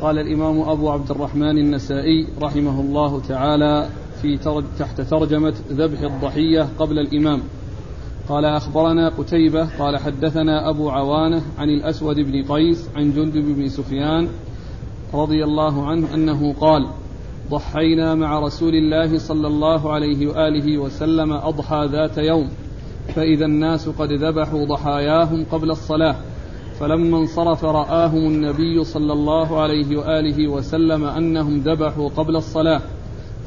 قال الإمام أبو عبد الرحمن النسائي رحمه الله تعالى في ترج تحت ترجمة ذبح الضحية قبل الإمام. قال أخبرنا قتيبة قال حدثنا أبو عوانة عن الأسود بن قيس عن جندب بن سفيان رضي الله عنه أنه قال ضحينا مع رسول الله صلى الله عليه وآله وسلم أضحى ذات يوم فإذا الناس قد ذبحوا ضحاياهم قبل الصلاة فلما انصرف رآهم النبي صلى الله عليه وآله وسلم أنهم ذبحوا قبل الصلاة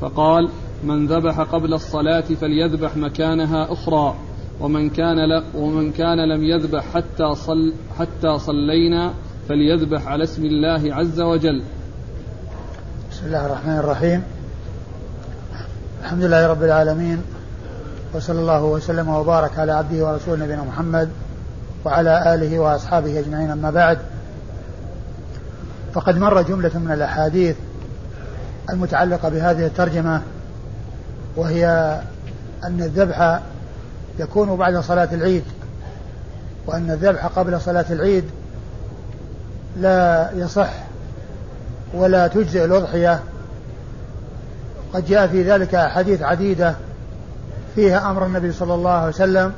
فقال من ذبح قبل الصلاة فليذبح مكانها أخرى ومن كان. ومن كان لم يذبح حتى صل حتى صلينا فليذبح على اسم الله عز وجل. بسم الله الرحمن الرحيم. الحمد لله رب العالمين وصلى الله وسلم وبارك على عبده ورسوله نبينا محمد وعلى آله وأصحابه أجمعين أما بعد. فقد مر جملة من الأحاديث المتعلقة بهذه الترجمة وهي أن الذبح يكون بعد صلاة العيد وأن الذبح قبل صلاة العيد لا يصح ولا تجزئ الأضحية. قد جاء في ذلك أحاديث عديدة فيها أمر النبي صلى الله عليه وسلم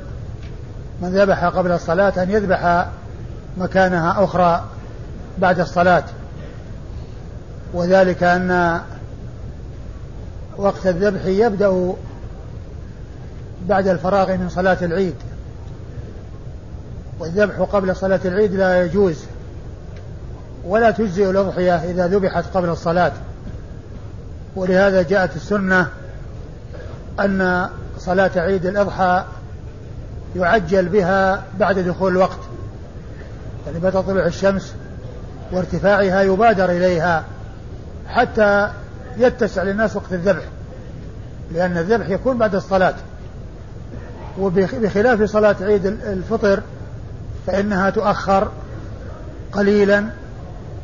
من ذبح قبل الصلاة أن يذبح مكانها أخرى بعد الصلاة. وذلك أن وقت الذبح يبدأ بعد الفراغ من صلاة العيد. والذبح قبل صلاة العيد لا يجوز ولا تجزئ الأضحية إذا ذبحت قبل الصلاة. ولهذا جاءت السنة أن صلاة عيد الأضحى يعجل بها بعد دخول الوقت. يعني بعد طلوع الشمس وارتفاعها يبادر إليها حتى يتسع للناس وقت الذبح لأن الذبح يكون بعد الصلاة. وبخلاف صلاة عيد الفطر فإنها تؤخر قليلا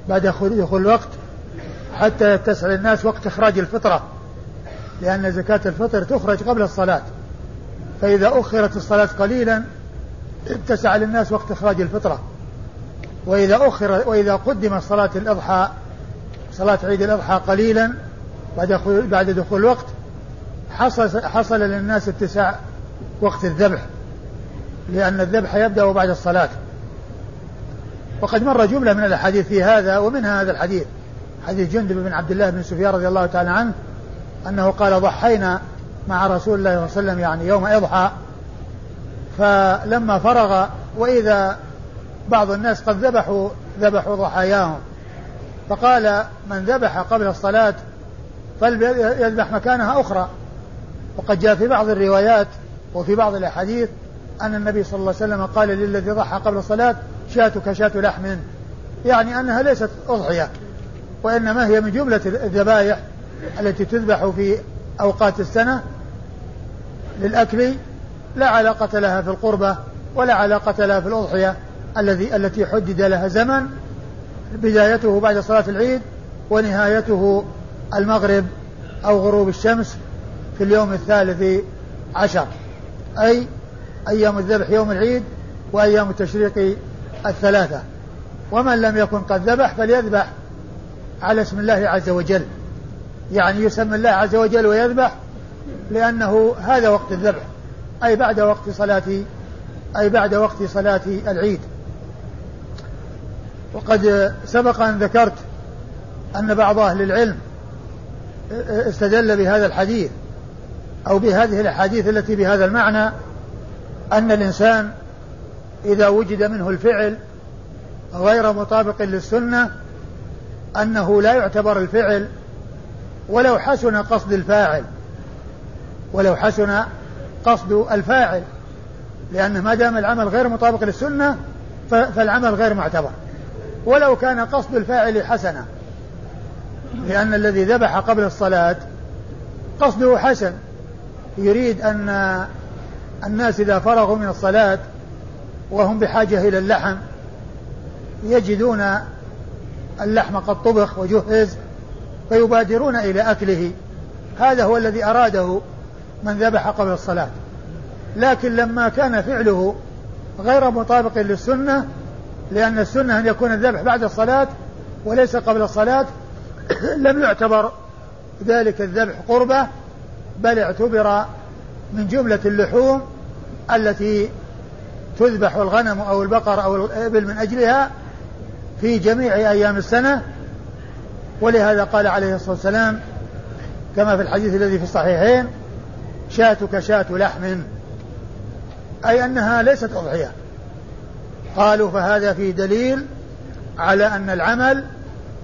بعد دخول الوقت حتى يتسع للناس وقت إخراج الفطرة لأن زكاة الفطر تخرج قبل الصلاة. فإذا أخرت الصلاة قليلا اتسع للناس وقت إخراج الفطرة. وإذا أخر وإذا قدمت صلاة الأضحى صلاة عيد الأضحى قليلا بعد بعد دخول الوقت حصل حصل للناس اتساع وقت الذبح. لأن الذبح يبدأ بعد الصلاة. وقد مر جملة من الأحاديث في هذا ومنها هذا الحديث. حديث جندب بن عبد الله بن سفيان رضي الله تعالى عنه أنه قال ضحينا مع رسول الله صلى الله عليه وسلم يعني يوم إضحى. فلما فرغ وإذا بعض الناس قد ذبحوا ذبحوا ضحاياهم. فقال من ذبح قبل الصلاة فليذبح مكانها أخرى. وقد جاء في بعض الروايات وفي بعض الأحاديث أن النبي صلى الله عليه وسلم قال للذي ضحى قبل الصلاة شاتك شاة لحم. يعني أنها ليست أضحية وإنما هي من جملة الذبائح التي تذبح في أوقات السنة للأكل لا علاقة لها في القربة ولا علاقة لها في الأضحية الذي التي حدد لها زمن بدايته بعد صلاة العيد ونهايته المغرب أو غروب الشمس في اليوم الثالث عشر أي أيام الذبح يوم العيد وأيام التشريق الثلاثة. ومن لم يكن قد ذبح فليذبح على اسم الله عز وجل. يعني يسمى الله عز وجل ويذبح لأنه هذا وقت الذبح أي بعد وقت صلاة أي بعد وقت صلاة العيد. وقد سبق أن ذكرت أن بعض أهل العلم استدل بهذا الحديث أو بهذه الأحاديث التي بهذا المعنى أن الإنسان إذا وجد منه الفعل غير مطابق للسنة أنه لا يعتبر الفعل ولو حسن قصد الفاعل. ولو حسن قصد الفاعل لأن ما دام العمل غير مطابق للسنة فالعمل غير معتبر. ولو كان قصد الفاعل حسنا لأن الذي ذبح قبل الصلاة قصده حسن. يريد أن الناس إذا فرغوا من الصلاة وهم بحاجة إلى اللحم يجدون اللحم قد طبخ وجهز فيبادرون إلى أكله. هذا هو الذي أراده من ذبح قبل الصلاة. لكن لما كان فعله غير مطابق للسنة لأن السنة أن يكون الذبح بعد الصلاة وليس قبل الصلاة لم يعتبر ذلك الذبح قربة بل اعتبر من جملة اللحوم التي تذبح الغنم أو البقر أو الإبل من أجلها في جميع أيام السنة. ولهذا قال عليه الصلاة والسلام كما في الحديث الذي في الصحيحين شاتك شاة لحم. أي أنها ليست أضحية. قالوا فهذا في دليل على أن العمل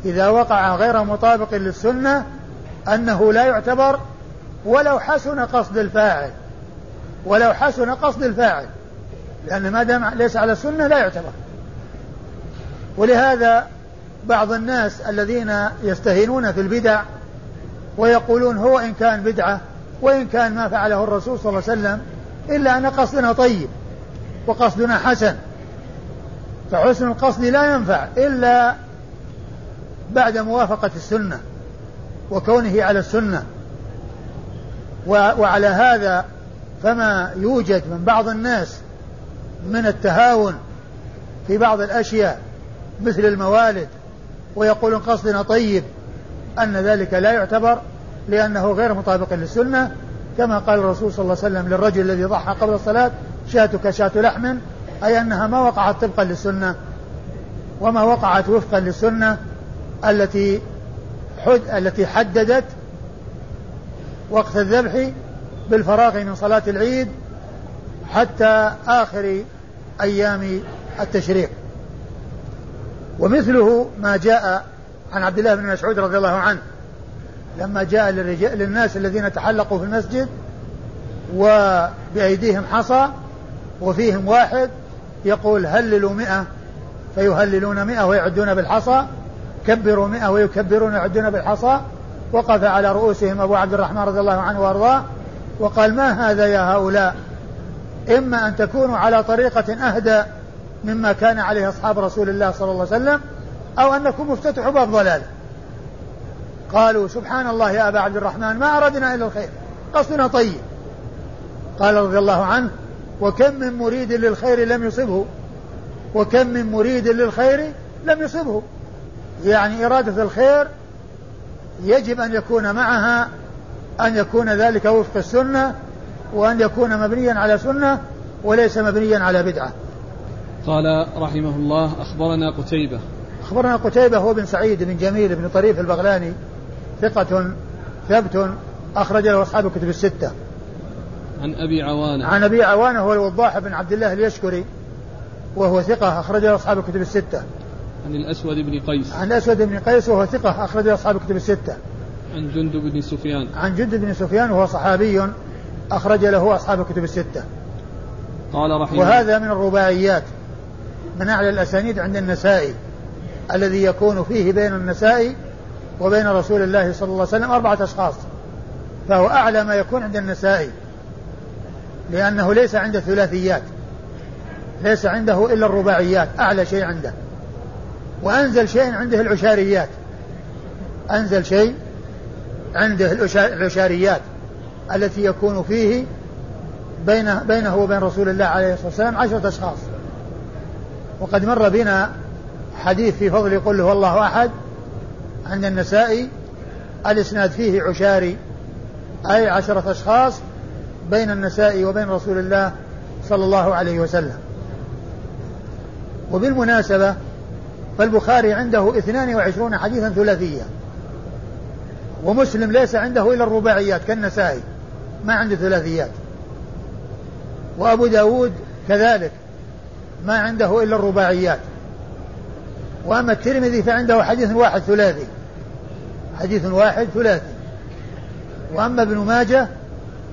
إذا وقع غير مطابق للسنة أنه لا يعتبر ولو حسن قصد الفاعل. ولو حسن قصد الفاعل. لأن ما دام ليس على السنة لا يعتبر. ولهذا بعض الناس الذين يستهينون في البدع ويقولون هو إن كان بدعة وإن كان ما فعله الرسول صلى الله عليه وسلم إلا أن قصدنا طيب وقصدنا حسن. فحسن القصد لا ينفع إلا بعد موافقة السنة وكونه على السنة. وعلى هذا فما يوجد من بعض الناس من التهاون في بعض الأشياء مثل الموالد ويقولون قصدنا طيب أن ذلك لا يعتبر لأنه غير مطابق للسنة كما قال الرسول صلى الله عليه وسلم للرجل الذي ضحى قبل الصلاة شاتك شاة لحم أي أنها ما وقعت طبقا للسنة. وما وقعت وفقا للسنة التي حد التي حددت وقت الذبح بالفراغ من صلاة العيد حتى آخر أيام التشريق. ومثله ما جاء عن عبد الله بن مسعود رضي الله عنه. لما جاء للرجال للناس الذين تحلقوا في المسجد وبأيديهم حصى وفيهم واحد يقول هللوا مئة فيهللون مئة ويعدون بالحصى كبروا مئة ويكبرون ويعدون بالحصى وقف على رؤوسهم أبو عبد الرحمن رضي الله عنه وأرضاه وقال ما هذا يا هؤلاء؟ إما أن تكونوا على طريقة أهدى مما كان عليه أصحاب رسول الله صلى الله عليه وسلم أو أنكم مفتتحوا باب ضلال. قالوا سبحان الله يا أبا عبد الرحمن ما أردنا إلا الخير قصدنا طيب. قال رضي الله عنه وكم من مريد للخير لم يصبه وكم من مريد للخير لم يصبه. يعني إرادة الخير يجب أن يكون معها أن يكون ذلك وفق السنة وأن يكون مبنيا على سنة وليس مبنيا على بدعة. قال رحمه الله أخبرنا قتيبة. أخبرنا قتيبة هو بن سعيد بن جميل بن طريف البغلاني ثقة ثبت أخرج له أصحاب الكتب الستة. عن أبي عوانة. عن أبي عوانة هو الوضاح بن عبد الله اليشكري وهو ثقة أخرج له أصحاب الكتب الستة. عن الأسود بن قيس. عن الأسود بن قيس وهو ثقة أخرج له أصحاب الكتب الستة. عن جندب بن سفيان. عن جندب بن سفيان وهو صحابي أخرج له أصحاب الكتب الستة. قال رحمه وهذا من الرباعيات من أعلى الأسانيد عند النسائي الذي يكون فيه بين النسائي وبين رسول الله صلى الله عليه وسلم أربعة أشخاص فهو أعلى ما يكون عند النسائي لأنه ليس عنده ثلاثيات ليس عنده إلا الرباعيات أعلى شيء عنده. وأنزل شيء عنده العشاريات أنزل شيء عنده العشاريات التي يكون فيه بينه, بينه وبين رسول الله عليه الصلاة والسلام عشرة أشخاص. وقد مر بنا حديث في فضل قل هو الله أحد عند النسائي الإسناد فيه عشاري أي عشرة أشخاص بين النسائي وبين رسول الله صلى الله عليه وسلم. وبالمناسبة فالبخاري عنده 22 حديثا ثلاثيا ومسلم ليس عنده إلا الرباعيات كالنسائي ما عنده ثلاثيات. وأبو داود كذلك ما عنده إلا الرباعيات. وأما الترمذي فعنده حديث واحد ثلاثي. حديث واحد ثلاثي. وأما ابن ماجه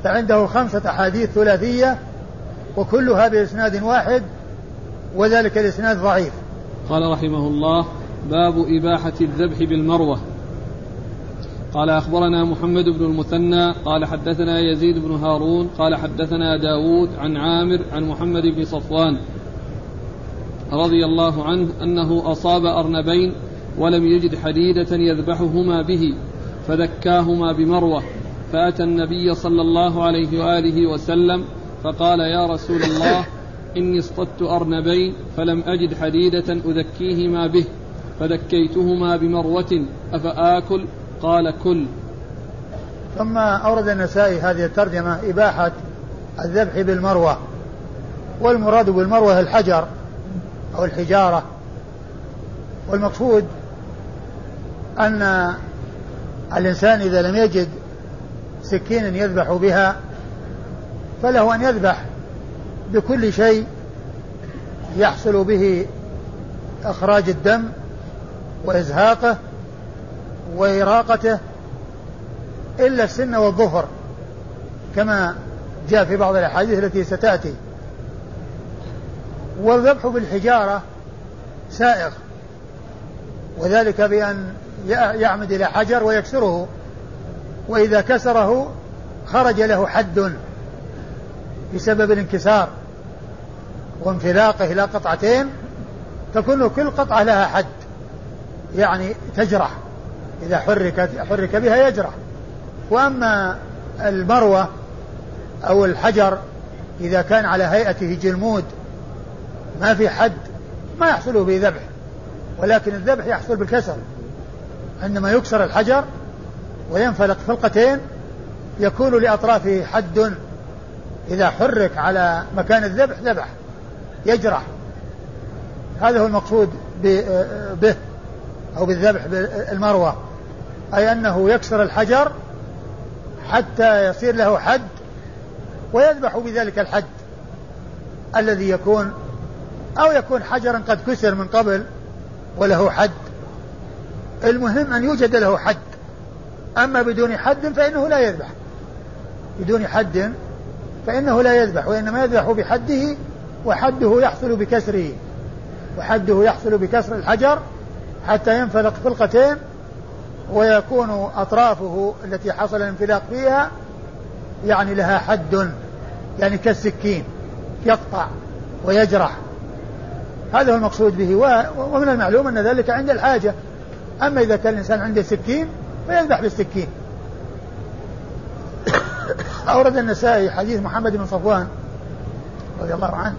فعنده خمسة أحاديث ثلاثية وكلها بإسناد واحد وذلك الإسناد ضعيف. قال رحمه الله باب إباحة الذبح بالمروة. قال أخبرنا محمد بن المثنى قال حدثنا يزيد بن هارون قال حدثنا داود عن عامر عن محمد بن صفوان رضي الله عنه أنه أصاب أرنبين ولم يجد حديدة يذبحهما به فذكاهما بمروة. فأتى النبي صلى الله عليه وآله وسلم فقال يا رسول الله إني اصطدت أرنبين فلم أجد حديدة أذكيهما به فذكيتهما بمروة أفآكل؟ قال كل. ثم أورد النسائي هذه الترجمة إباحة الذبح بالمروة. والمراد بالمروة الحجر أو الحجارة. والمقصود أن الإنسان إذا لم يجد سكين يذبح بها فله أن يذبح بكل شيء يحصل به إخراج الدم وإزهاقه وإراقته إلا السن والظفر كما جاء في بعض الأحاديث التي ستأتي. والذبح بالحجارة سائغ وذلك بأن يعمد إلى حجر ويكسره. وإذا كسره خرج له حد بسبب الانكسار وانفلاقه إلى قطعتين تكون كل قطعة لها حد يعني تجرح. إذا حركت حرك بها يجرح. وأما المروة أو الحجر إذا كان على هيئته جلمود ما في حد ما يحصل به ذبح. ولكن الذبح يحصل بالكسر. عندما يكسر الحجر وينفلق فلقتين يكون لأطرافه حد إذا حرك على مكان الذبح ذبح يجرح. هذا هو المقصود به أو بالذبح بالمروة. أي أنه يكسر الحجر حتى يصير له حد ويذبح بذلك الحد الذي يكون أو يكون حجرا قد كسر من قبل وله حد. المهم أن يوجد له حد. أما بدون حد فإنه لا يذبح. بدون حد فإنه لا يذبح وإنما يذبح بحده وحده يحصل بكسره. وحده يحصل بكسر الحجر حتى ينفلق فلقتين ويكون أطرافه التي حصل الانفلاق فيها يعني لها حد يعني كالسكين يقطع ويجرح. هذا هو المقصود به. ومن المعلوم أن ذلك عند الحاجة. أما إذا كان الإنسان عنده سكين فيذبح بالسكين. أورد النسائي حديث محمد بن صفوان رضي الله عنه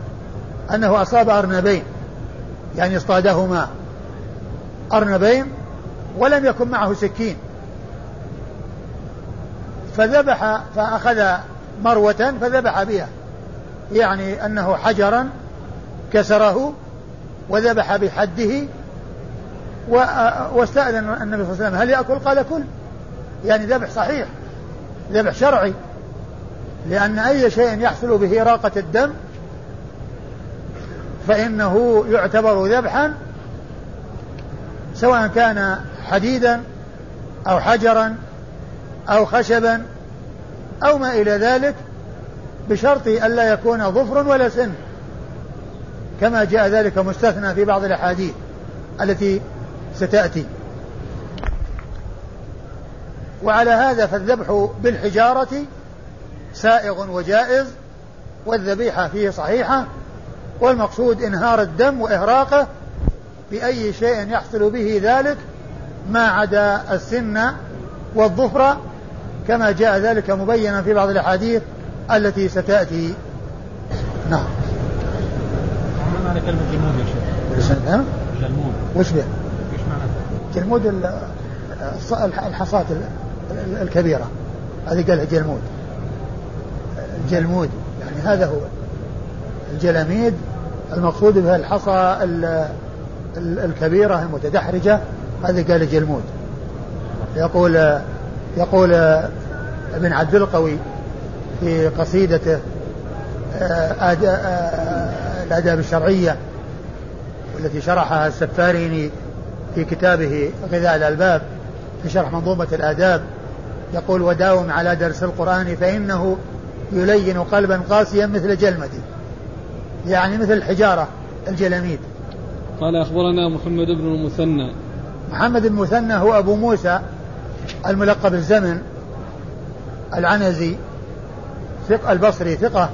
أنه أصاب أرنبين يعني اصطادهما أرنبين ولم يكن معه سكين. فذبح فأخذ مروة فذبح بها يعني أنه حجرا كسره وذبح بحده واستأذن النبي صلى الله عليه وسلم. هل يأكل؟ قال كل يعني ذبح صحيح. ذبح شرعي. لأن أي شيء يحصل به إراقة الدم فإنه يعتبر ذبحا سواء كان حديدا أو حجرا أو خشبا أو ما إلى ذلك بشرط ألا يكون ظفر ولا سن كما جاء ذلك مستثنى في بعض الأحاديث التي ستأتي. وعلى هذا فالذبح بالحجارة سائغ وجائز والذبيحة فيه صحيحة والمقصود إنهار الدم وإهراقه بأي شيء يحصل به ذلك ما عدا السن والظفر كما جاء ذلك مبينا في بعض الأحاديث التي ستأتي. نعم. كلمة جلمود يا شيخ؟ وش به؟ جلمود الحصاة الكبيرة. هذه قالها جلمود الجلمود يعني هذا هو. الجلاميد المقصود بها الحصى الكبيرة المتدحرجة. هذه قال جلمود يقول يقول ابن عبد القوي في قصيدته آه، آه، الآداب الشرعية والتي شرحها السفاريني في كتابه غذاء الألباب في شرح منظومة الآداب يقول وداوم على درس القرآن فإنه يلين قلبا قاسيا مثل جلمتي يعني مثل الحجارة الجلاميد قال أخبرنا محمد بن المثنى. محمد المثنى هو أبو موسى الملقب الزمن العنزي ثقة البصري ثقة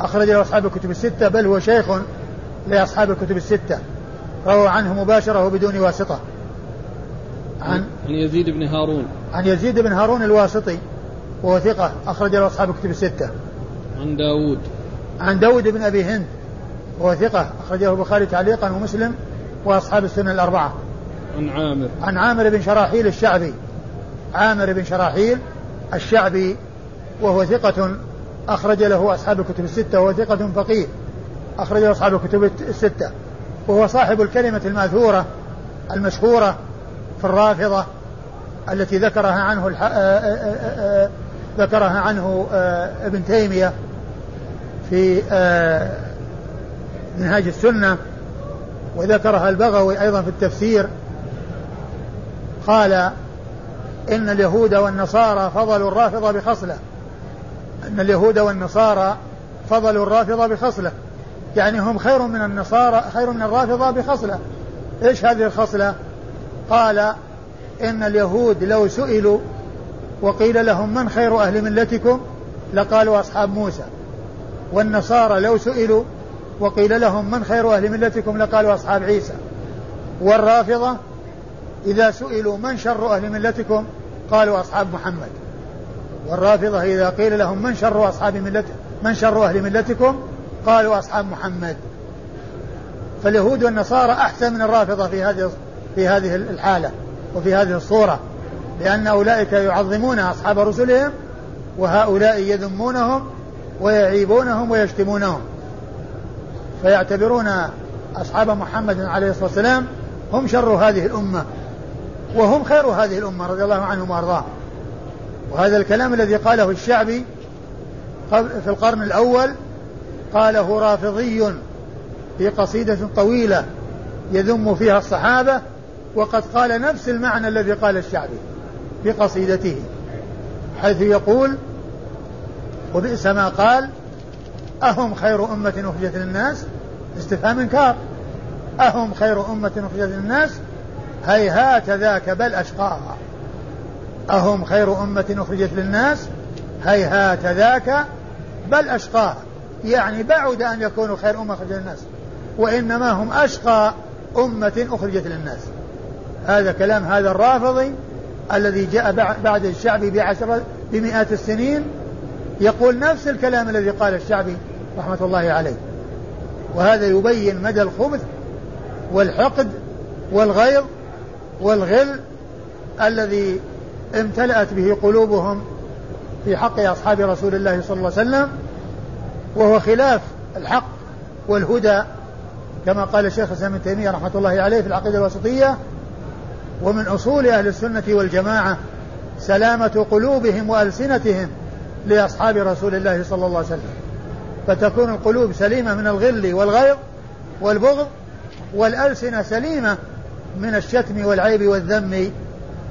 أخرج له أصحاب الكتب الستة بل هو شيخ لأصحاب الكتب الستة. روى عنه مباشرة وبدون واسطة. عن عن يزيد بن هارون. عن يزيد بن هارون الواسطي وهو ثقة أخرج له أصحاب الكتب الستة. عن داود. عن داود بن أبي هند وهو ثقة أخرجه البخاري تعليقا ومسلم وأصحاب السنة الأربعة. عن عامر. عن عامر بن شراحيل الشعبي. عامر بن شراحيل الشعبي وهو ثقة أخرج له أصحاب الكتب الستة وهو ثقة فقيه أخرج له أصحاب الكتب الستة. وهو صاحب الكلمة المأثورة المشهورة في الرافضة التي ذكرها عنه الح... آآ آآ آآ ذكرها عنه ابن تيمية في منهاج السنة وذكرها البغوي أيضا في التفسير. قال إن اليهود والنصارى فضلوا الرافضة بخصلة. أن اليهود والنصارى فضلوا الرافضة بخصلة. يعني هم خير من النصارى خير من الرافضة بخصلة. إيش هذه الخصلة؟ قال إن اليهود لو سئلوا وقيل لهم من خير أهل ملتكم؟ لقالوا أصحاب موسى. والنصارى لو سئلوا وقيل لهم من خير أهل ملتكم؟ لقالوا أصحاب عيسى. والرافضة إذا سئلوا من شر أهل ملتكم؟ قالوا أصحاب محمد. والرافضة إذا قيل لهم من شر أصحاب ملت من شر أهل ملتكم؟ قالوا أصحاب محمد. فاليهود والنصارى أحسن من الرافضة في هذه في هذه الحالة وفي هذه الصورة لأن أولئك يعظمون أصحاب رسلهم وهؤلاء يذمونهم ويعيبونهم ويشتمونهم. فيعتبرون أصحاب محمد عليه الصلاة والسلام هم شر هذه الأمة وهم خير هذه الأمة رضي الله عنهم وأرضاهم. وهذا الكلام الذي قاله الشعبي في القرن الأول قاله رافضي في قصيدة طويلة يذم فيها الصحابة وقد قال نفس المعنى الذي قال الشعبي في قصيدته حيث يقول وبئس ما قال أهم خير أمة أخرجت للناس؟ استفهام إنكار أهم خير أمة أخرجت للناس؟ هيهات ذاك بل أشقاها. أهم خير أمة أخرجت للناس؟ هيهات ذاك بل أشقاها. يعني بعد أن يكونوا خير أمة أخرجت للناس وإنما هم أشقى أمة أخرجت للناس. هذا كلام هذا الرافضي الذي جاء بعد الشعبي بعشرة بمئات السنين يقول نفس الكلام الذي قال الشعبي رحمة الله عليه. وهذا يبين مدى الخبث والحقد والغيظ والغل الذي امتلأت به قلوبهم في حق أصحاب رسول الله صلى الله عليه وسلم وهو خلاف الحق والهدى كما قال الشيخ الإسلام ابن تيمية رحمة الله عليه في العقيدة الوسطية ومن أصول أهل السنة والجماعة سلامة قلوبهم وألسنتهم لأصحاب رسول الله صلى الله عليه وسلم فتكون القلوب سليمة من الغل والغيظ والبغض والألسنة سليمة من الشتم والعيب والذم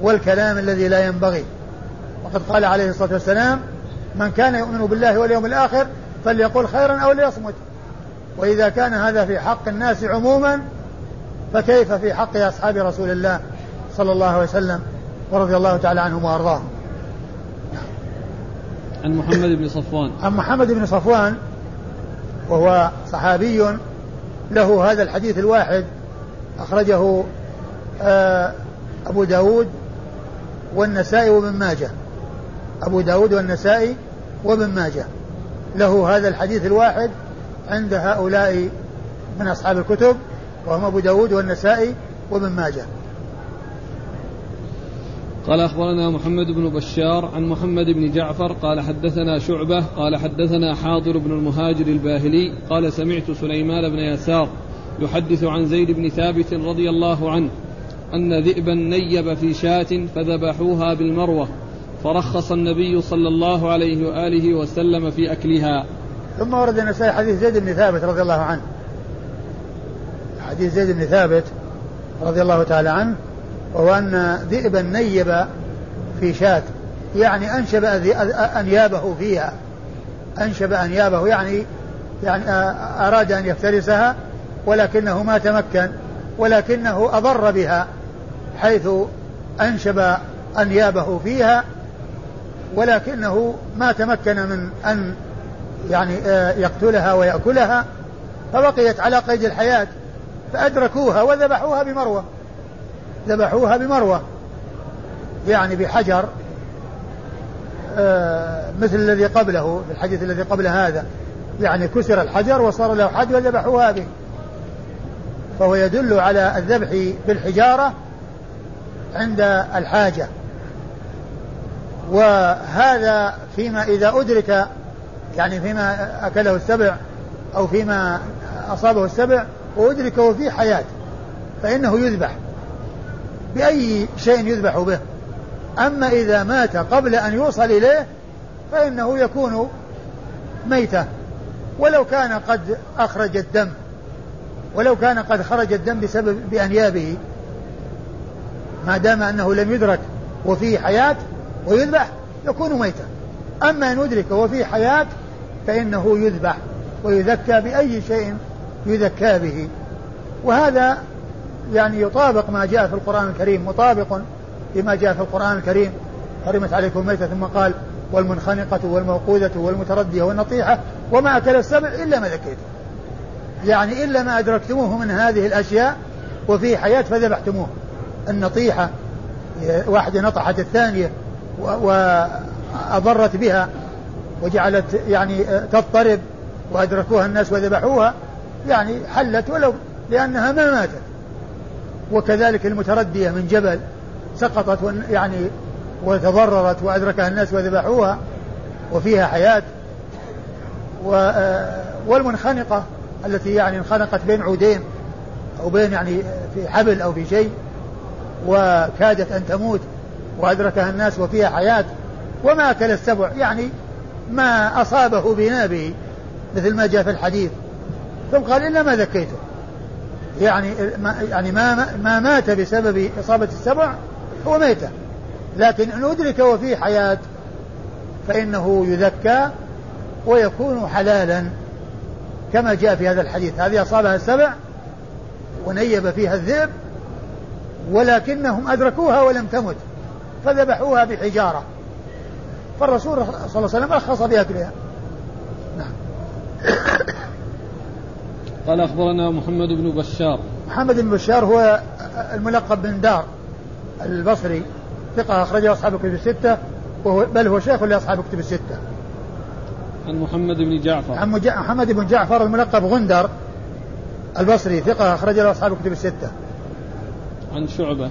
والكلام الذي لا ينبغي. وقد قال عليه الصلاة والسلام من كان يؤمن بالله واليوم الآخر فليقول خيرا أو ليصمت. وإذا كان هذا في حق الناس عموما فكيف في حق أصحاب رسول الله صلى الله عليه وسلم ورضي الله تعالى عنهم وأرضاهم؟ عن محمد بن صفوان. عن محمد بن صفوان وهو صحابي له هذا الحديث الواحد أخرجه آه، أبو داود والنسائي وابن ماجه. أبو داود والنسائي وابن ماجه. له هذا الحديث الواحد عند هؤلاء من أصحاب الكتب وهم أبو داود والنسائي وابن ماجه. قال أخبرنا محمد بن بشار عن محمد بن جعفر قال حدثنا شعبة قال حدثنا حاضر بن المهاجر الباهلي قال سمعت سليمان بن يسار يحدث عن زيد بن ثابت رضي الله عنه أن ذئبا نيب في شاة فذبحوها بالمروة فرخص النبي صلى الله عليه وآله وسلم في أكلها. ثم ورد النسائي حديث زيد بن ثابت رضي الله عنه. حديث زيد بن ثابت رضي الله تعالى عنه وهو أن ذئبا نيب في شاة يعني أنشب أنيابه فيها. أنشب أنيابه يعني يعني أراد أن يفترسها ولكنه ما تمكن ولكنه أضر بها حيث أنشب أنيابه فيها ولكنه ما تمكن من أن يعني يقتلها ويأكلها فبقيت على قيد الحياة فأدركوها وذبحوها بمروة. ذبحوها بمروة. يعني بحجر آه مثل الذي قبله في الحديث الذي قبل هذا. يعني كسر الحجر وصار له حد وذبحوها به. فهو يدل على الذبح بالحجارة عند الحاجة. وهذا فيما إذا أدرك يعني فيما أكله السبع أو فيما أصابه السبع وأدركه في حياة فإنه يذبح بأي شيء يذبح به. أما إذا مات قبل أن يوصل إليه فإنه يكون ميتة. ولو كان قد أخرج الدم ولو كان قد خرج الدم بسبب بأنيابه ما دام أنه لم يدرك وفيه حياة ويذبح يكون ميتا. أما إن أدرك وفيه حياة فإنه يذبح ويذكى بأي شيء يذكى به. وهذا يعني يطابق ما جاء في القرآن الكريم مطابق لما جاء في القرآن الكريم. حرمت عليكم ميتة ثم قال والمنخنقة والموقوذة والمتردية والنطيحة وما أكل السبع إلا ما ذكيتم يعني إلا ما أدركتموه من هذه الأشياء وفي حياة فذبحتموه. النطيحة واحدة نطحت الثانية. وأضرت بها وجعلت يعني تضطرب وأدركوها الناس وذبحوها يعني حلت ولو لأنها ما ماتت. وكذلك المتردية من جبل سقطت يعني وتضررت وأدركها الناس وذبحوها وفيها حياة. والمنخنقة التي يعني انخنقت بين عودين أو بين يعني في حبل أو في شيء وكادت أن تموت. وأدركها الناس وفيها حياة وما أكل السبع يعني ما أصابه بنابه مثل ما جاء في الحديث. ثم قال إلا ما ذكيته. يعني ما يعني ما ما مات بسبب إصابة السبع هو ميتة لكن إن أدرك وفيه حياة فإنه يذكى ويكون حلالا كما جاء في هذا الحديث. هذه أصابها السبع ونيب فيها الذئب ولكنهم أدركوها ولم تمت. فذبحوها بحجارة فالرسول صلى الله عليه وسلم رخص بأكلها نعم قال أخبرنا محمد بن بشار محمد بن بشار هو الملقب بن دار البصري ثقة أخرجه أصحاب الكتب الستة وهو بل هو شيخ لأصحاب الكتب الستة. عن محمد بن جعفر. عن محمد بن جعفر الملقب غندر البصري ثقة أخرج له أصحاب الكتب الستة. عن شعبة.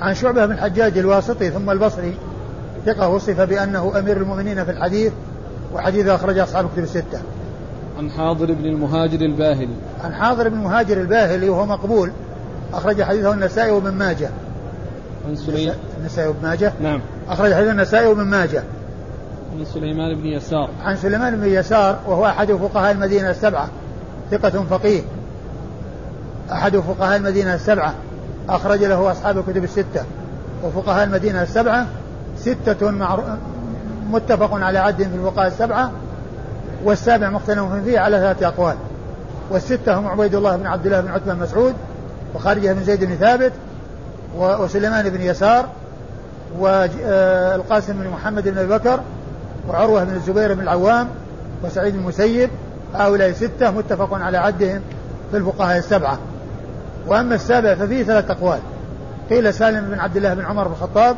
عن شعبة بن الحجاج الواسطي ثم البصري ثقة وصف بأنه أمير المؤمنين في الحديث وحديثه أخرج أصحاب الكتب الستة. عن حاضر بن المهاجر الباهلي. عن حاضر بن المهاجر الباهلي وهو مقبول أخرج حديثه النسائي وابن ماجه. عن سليمان النسائي وابن ماجه نعم أخرج حديث النسائي وابن ماجه عن سليمان بن يسار عن سليمان بن يسار وهو أحد فقهاء المدينة السبعة ثقة فقيه أحد فقهاء المدينة السبعة أخرج له أصحاب الكتب الستة وفقهاء المدينة السبعة ستة. متفق على عدهم في الفقهاء السبعة والسابع مختلف فيه على ثلاثة أقوال والستة هم عبيد الله بن عبد الله بن عتبة بن مسعود وخارجة بن زيد بن ثابت وسليمان بن يسار والقاسم بن محمد بن أبي بكر وعروة بن الزبير بن العوام وسعيد بن المسيب هؤلاء ستة متفق على عدهم في الفقهاء السبعة وأما السابع ففيه ثلاث أقوال. قيل سالم بن عبد الله بن عمر بن الخطاب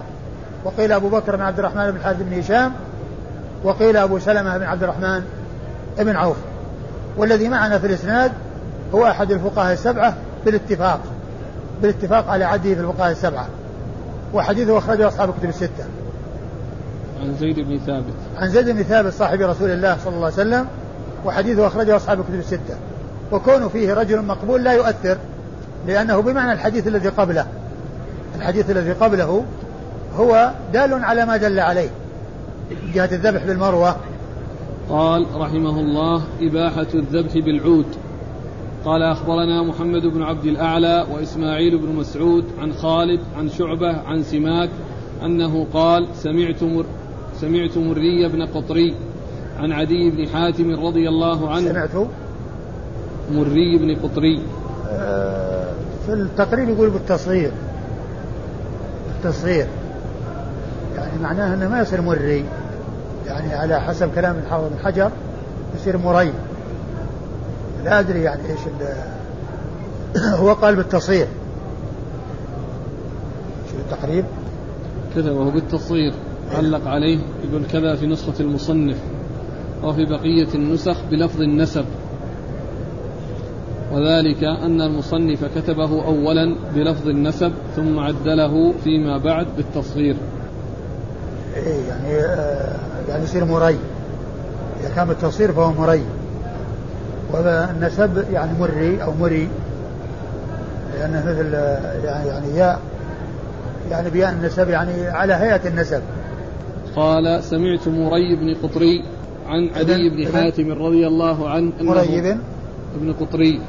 وقيل أبو بكر بن عبد الرحمن بن الحارث بن هشام وقيل أبو سلمة بن عبد الرحمن بن عوف. والذي معنا في الإسناد هو أحد الفقهاء السبعة بالاتفاق بالاتفاق على عده في الفقهاء السبعة. وحديثه أخرجه أصحاب الكتب الستة. عن زيد بن ثابت. عن زيد بن ثابت صاحب رسول الله صلى الله عليه وسلم وحديثه أخرجه أصحاب الكتب الستة. وكون فيه رجل مقبول لا يؤثر. لأنه بمعنى الحديث الذي قبله. الحديث الذي قبله هو دال على ما دل عليه. جهة الذبح بالمروة. قال رحمه الله إباحة الذبح بالعود. قال أخبرنا محمد بن عبد الأعلى وإسماعيل بن مسعود عن خالد عن شعبة عن سماك أنه قال سمعت مر سمعت مري بن قطري عن عدي بن حاتم رضي الله عنه. سمعت مري بن قطري. آه في التقرير يقول بالتصغير. التصغير يعني معناه إنه ما يصير مري. يعني على حسب كلام الحافظ بن حجر يصير مري. لا أدري يعني إيش هو قال بالتصغير. شو التقريب؟ كذا وهو بالتصغير. علق عليه يقول كذا في نسخة المصنف. وفي بقية النسخ بلفظ النسب. وذلك أن المصنف كتبه أولا بلفظ النسب ثم عدله فيما بعد بالتصغير. إيه يعني آه يعني يصير مري إذا كان بالتصغير فهو مري والنسب يعني مري أو مري لأنه مثل يعني يعني ياء يعني بيان النسب يعني على هيئة النسب. قال سمعت مري بن قطري عن عدي بن حاتم رضي الله عنه مري بن ابن قطري.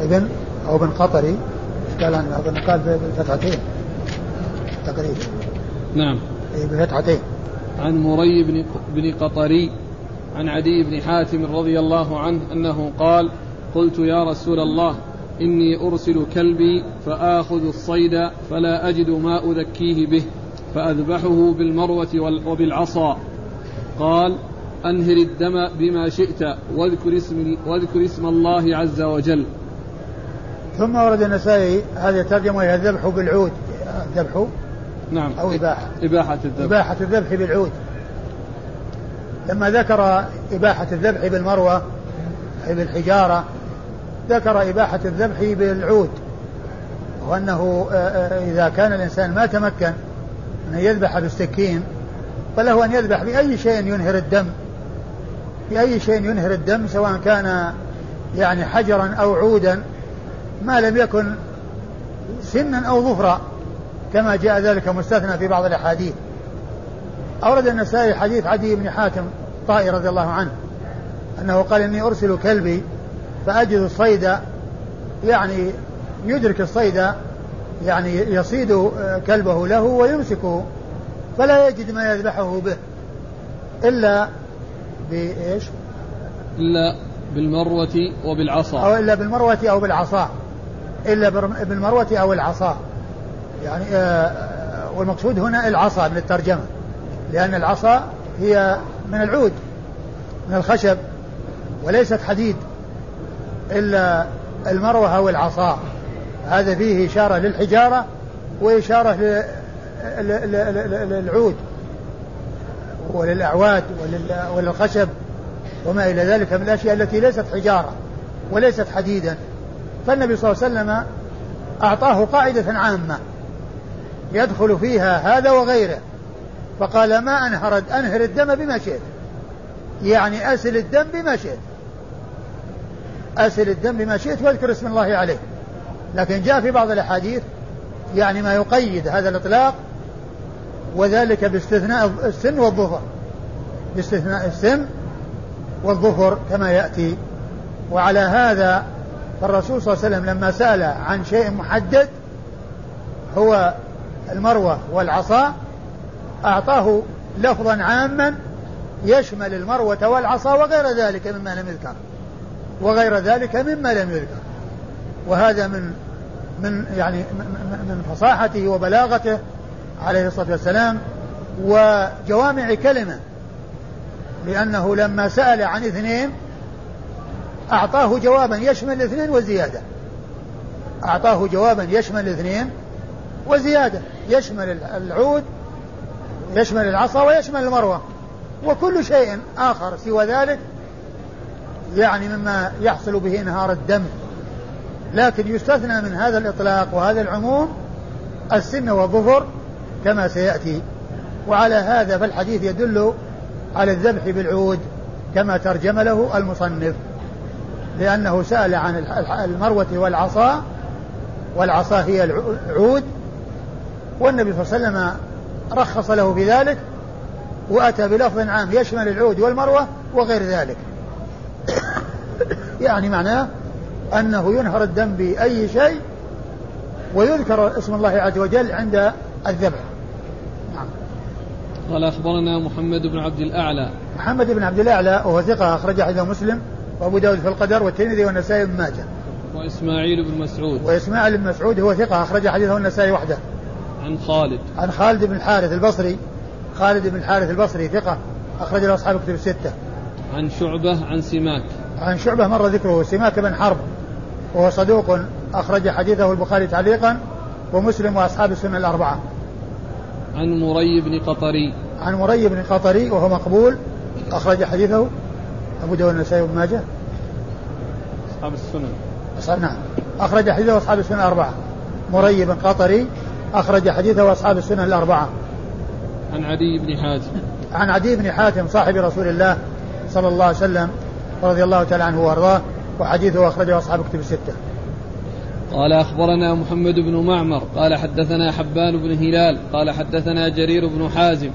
ابن أو بن قطري قال أن أظن قال بفتحتين تقريبا. نعم. إيه بفتحتين. عن مري بن بن قطري عن عدي بن حاتم رضي الله عنه أنه قال قلت يا رسول الله إني أرسل كلبي فآخذ الصيد فلا أجد ما أذكيه به فأذبحه بالمروة وبالعصا. قال أنهر الدم بما شئت واذكر اسم واذكر اسم الله عز وجل. ثم ورد النسائي هذه الترجمة وهي الذبح بالعود. الذبح نعم. أو إباحة. إباحة الذبح. إباحة الذبح بالعود. لما ذكر إباحة الذبح بالمروة أي بالحجارة ذكر إباحة الذبح بالعود. وأنه آه، آه، إذا كان الإنسان ما تمكن أن يذبح بالسكين فله أن يذبح بأي شيء ينهر الدم. بأي شيء ينهر الدم سواء كان يعني حجرا أو عودا. ما لم يكن سنا أو ظفرا كما جاء ذلك مستثنى في بعض الأحاديث. أورد النسائي حديث عدي بن حاتم طائي رضي الله عنه أنه قال إني أرسل كلبي فأجد الصيد يعني يدرك الصيد يعني يصيد كلبه له ويمسكه فلا يجد ما يذبحه به إلا بإيش؟ إلا بالمروة وبالعصا. أو إلا بالمروة أو بالعصا. إلا بالمروة أو العصا. يعني آه والمقصود هنا العصا من الترجمة. لأن العصا هي من العود من الخشب وليست حديد إلا المروة أو العصا. هذا فيه إشارة للحجارة وإشارة للعود وللأعواد وللخشب وما إلى ذلك من الأشياء التي ليست حجارة وليست حديدا. فالنبي صلى الله عليه وسلم أعطاه قاعدة عامة يدخل فيها هذا وغيره فقال ما أنهر أنهر الدم بما شئت. يعني أسل الدم بما شئت. أسل الدم بما شئت واذكر اسم الله عليه. لكن جاء في بعض الأحاديث يعني ما يقيد هذا الإطلاق وذلك باستثناء السن والظفر. باستثناء السن والظفر كما يأتي. وعلى هذا فالرسول صلى الله عليه وسلم لما سأل عن شيء محدد هو المروة والعصا أعطاه لفظا عاما يشمل المروة والعصا وغير ذلك مما لم يذكر وغير ذلك مما لم يذكر. وهذا من من يعني من فصاحته وبلاغته عليه الصلاة والسلام وجوامع كلمة لأنه لما سأل عن اثنين أعطاه جوابا يشمل الاثنين وزيادة. أعطاه جوابا يشمل الاثنين وزيادة. يشمل العود يشمل العصا ويشمل المروة. وكل شيء آخر سوى ذلك يعني مما يحصل به انهار الدم. لكن يستثنى من هذا الإطلاق وهذا العموم السن والظفر كما سيأتي. وعلى هذا فالحديث يدل على الذبح بالعود كما ترجم له المصنف. لأنه سأل عن المروة والعصا والعصا هي العود. والنبي صلى الله عليه وسلم رخص له في ذلك وأتى بلفظ عام يشمل العود والمروة وغير ذلك. يعني معناه أنه ينهر الدم بأي شيء ويذكر اسم الله عز وجل عند الذبح. نعم. قال أخبرنا محمد بن عبد الأعلى. محمد بن عبد الأعلى وهو ثقة أخرج حديث مسلم. وأبو داود في القدر والترمذي والنسائي بن ماجه. وإسماعيل بن مسعود. وإسماعيل بن مسعود هو ثقة أخرج حديثه النسائي وحده. عن خالد. عن خالد بن الحارث البصري. خالد بن الحارث البصري ثقة أخرج له أصحاب كتب الستة. عن شعبة عن سماك. عن شعبة مر ذكره سماك بن حرب. وهو صدوق أخرج حديثه البخاري تعليقا ومسلم وأصحاب السنة الأربعة. عن مري بن قطري. عن مري بن قطري وهو مقبول أخرج حديثه أبو داود النسائي وابن ماجه؟ أصحاب السنن. أصحاب نعم. أخرج حديثه أصحاب السنة الأربعة. مريب قطري أخرج حديثه أصحاب السنة الأربعة. عن عدي بن حاتم. عن عدي بن حاتم صاحب رسول الله صلى الله عليه وسلم رضي الله تعالى عنه وأرضاه وحديثه أخرجه أصحاب كتب الستة. قال أخبرنا محمد بن معمر قال حدثنا حبان بن هلال قال حدثنا جرير بن حازم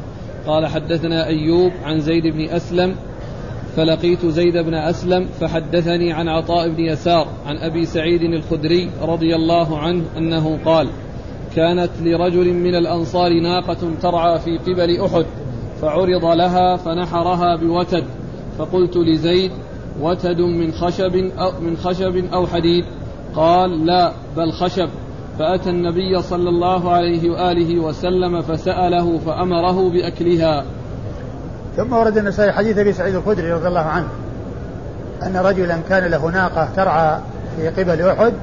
قال حدثنا أيوب عن زيد بن أسلم فلقيت زيد بن أسلم فحدثني عن عطاء بن يسار عن أبي سعيد الخدري رضي الله عنه أنه قال كانت لرجل من الأنصار ناقة ترعى في قبل أحد فعرض لها فنحرها بوتد فقلت لزيد وتد من خشب أو من خشب أو حديد؟ قال لا بل خشب. فأتى النبي صلى الله عليه وآله وسلم فسأله فأمره بأكلها. ثم ورد النسائي حديث أبي سعيد الخدري رضي الله عنه أن رجلا كان له ناقة ترعى في قبل أحد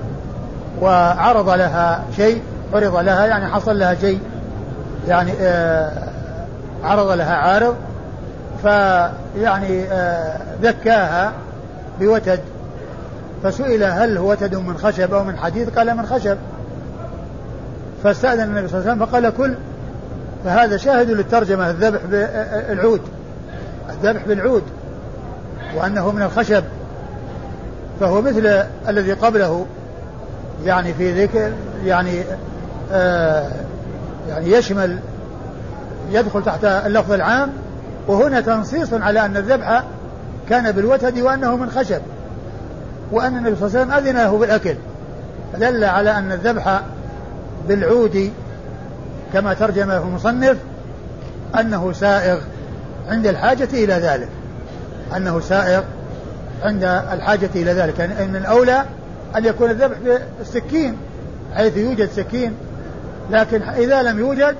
وعرض لها شيء عرض لها يعني حصل لها شيء يعني آه عرض لها عارض فيعني آه ذكاها بوتد فسئل هل هو وتد من خشب أو من حديد؟ قال من خشب. فاستأذن النبي صلى الله عليه وسلم فقال كل فهذا شاهد للترجمة الذبح بالعود الذبح بالعود وأنه من الخشب فهو مثل الذي قبله يعني في ذكر يعني آه يعني يشمل يدخل تحت اللفظ العام وهنا تنصيص على أن الذبح كان بالوتد وأنه من خشب وأن النبي صلى الله عليه وسلم أذن له بالأكل. فدل على أن الذبح بالعود كما ترجمه المصنف أنه سائغ. عند الحاجة إلى ذلك. أنه سائغ عند الحاجة إلى ذلك. يعني أن الأولى أن يكون الذبح بالسكين حيث يوجد سكين. لكن إذا لم يوجد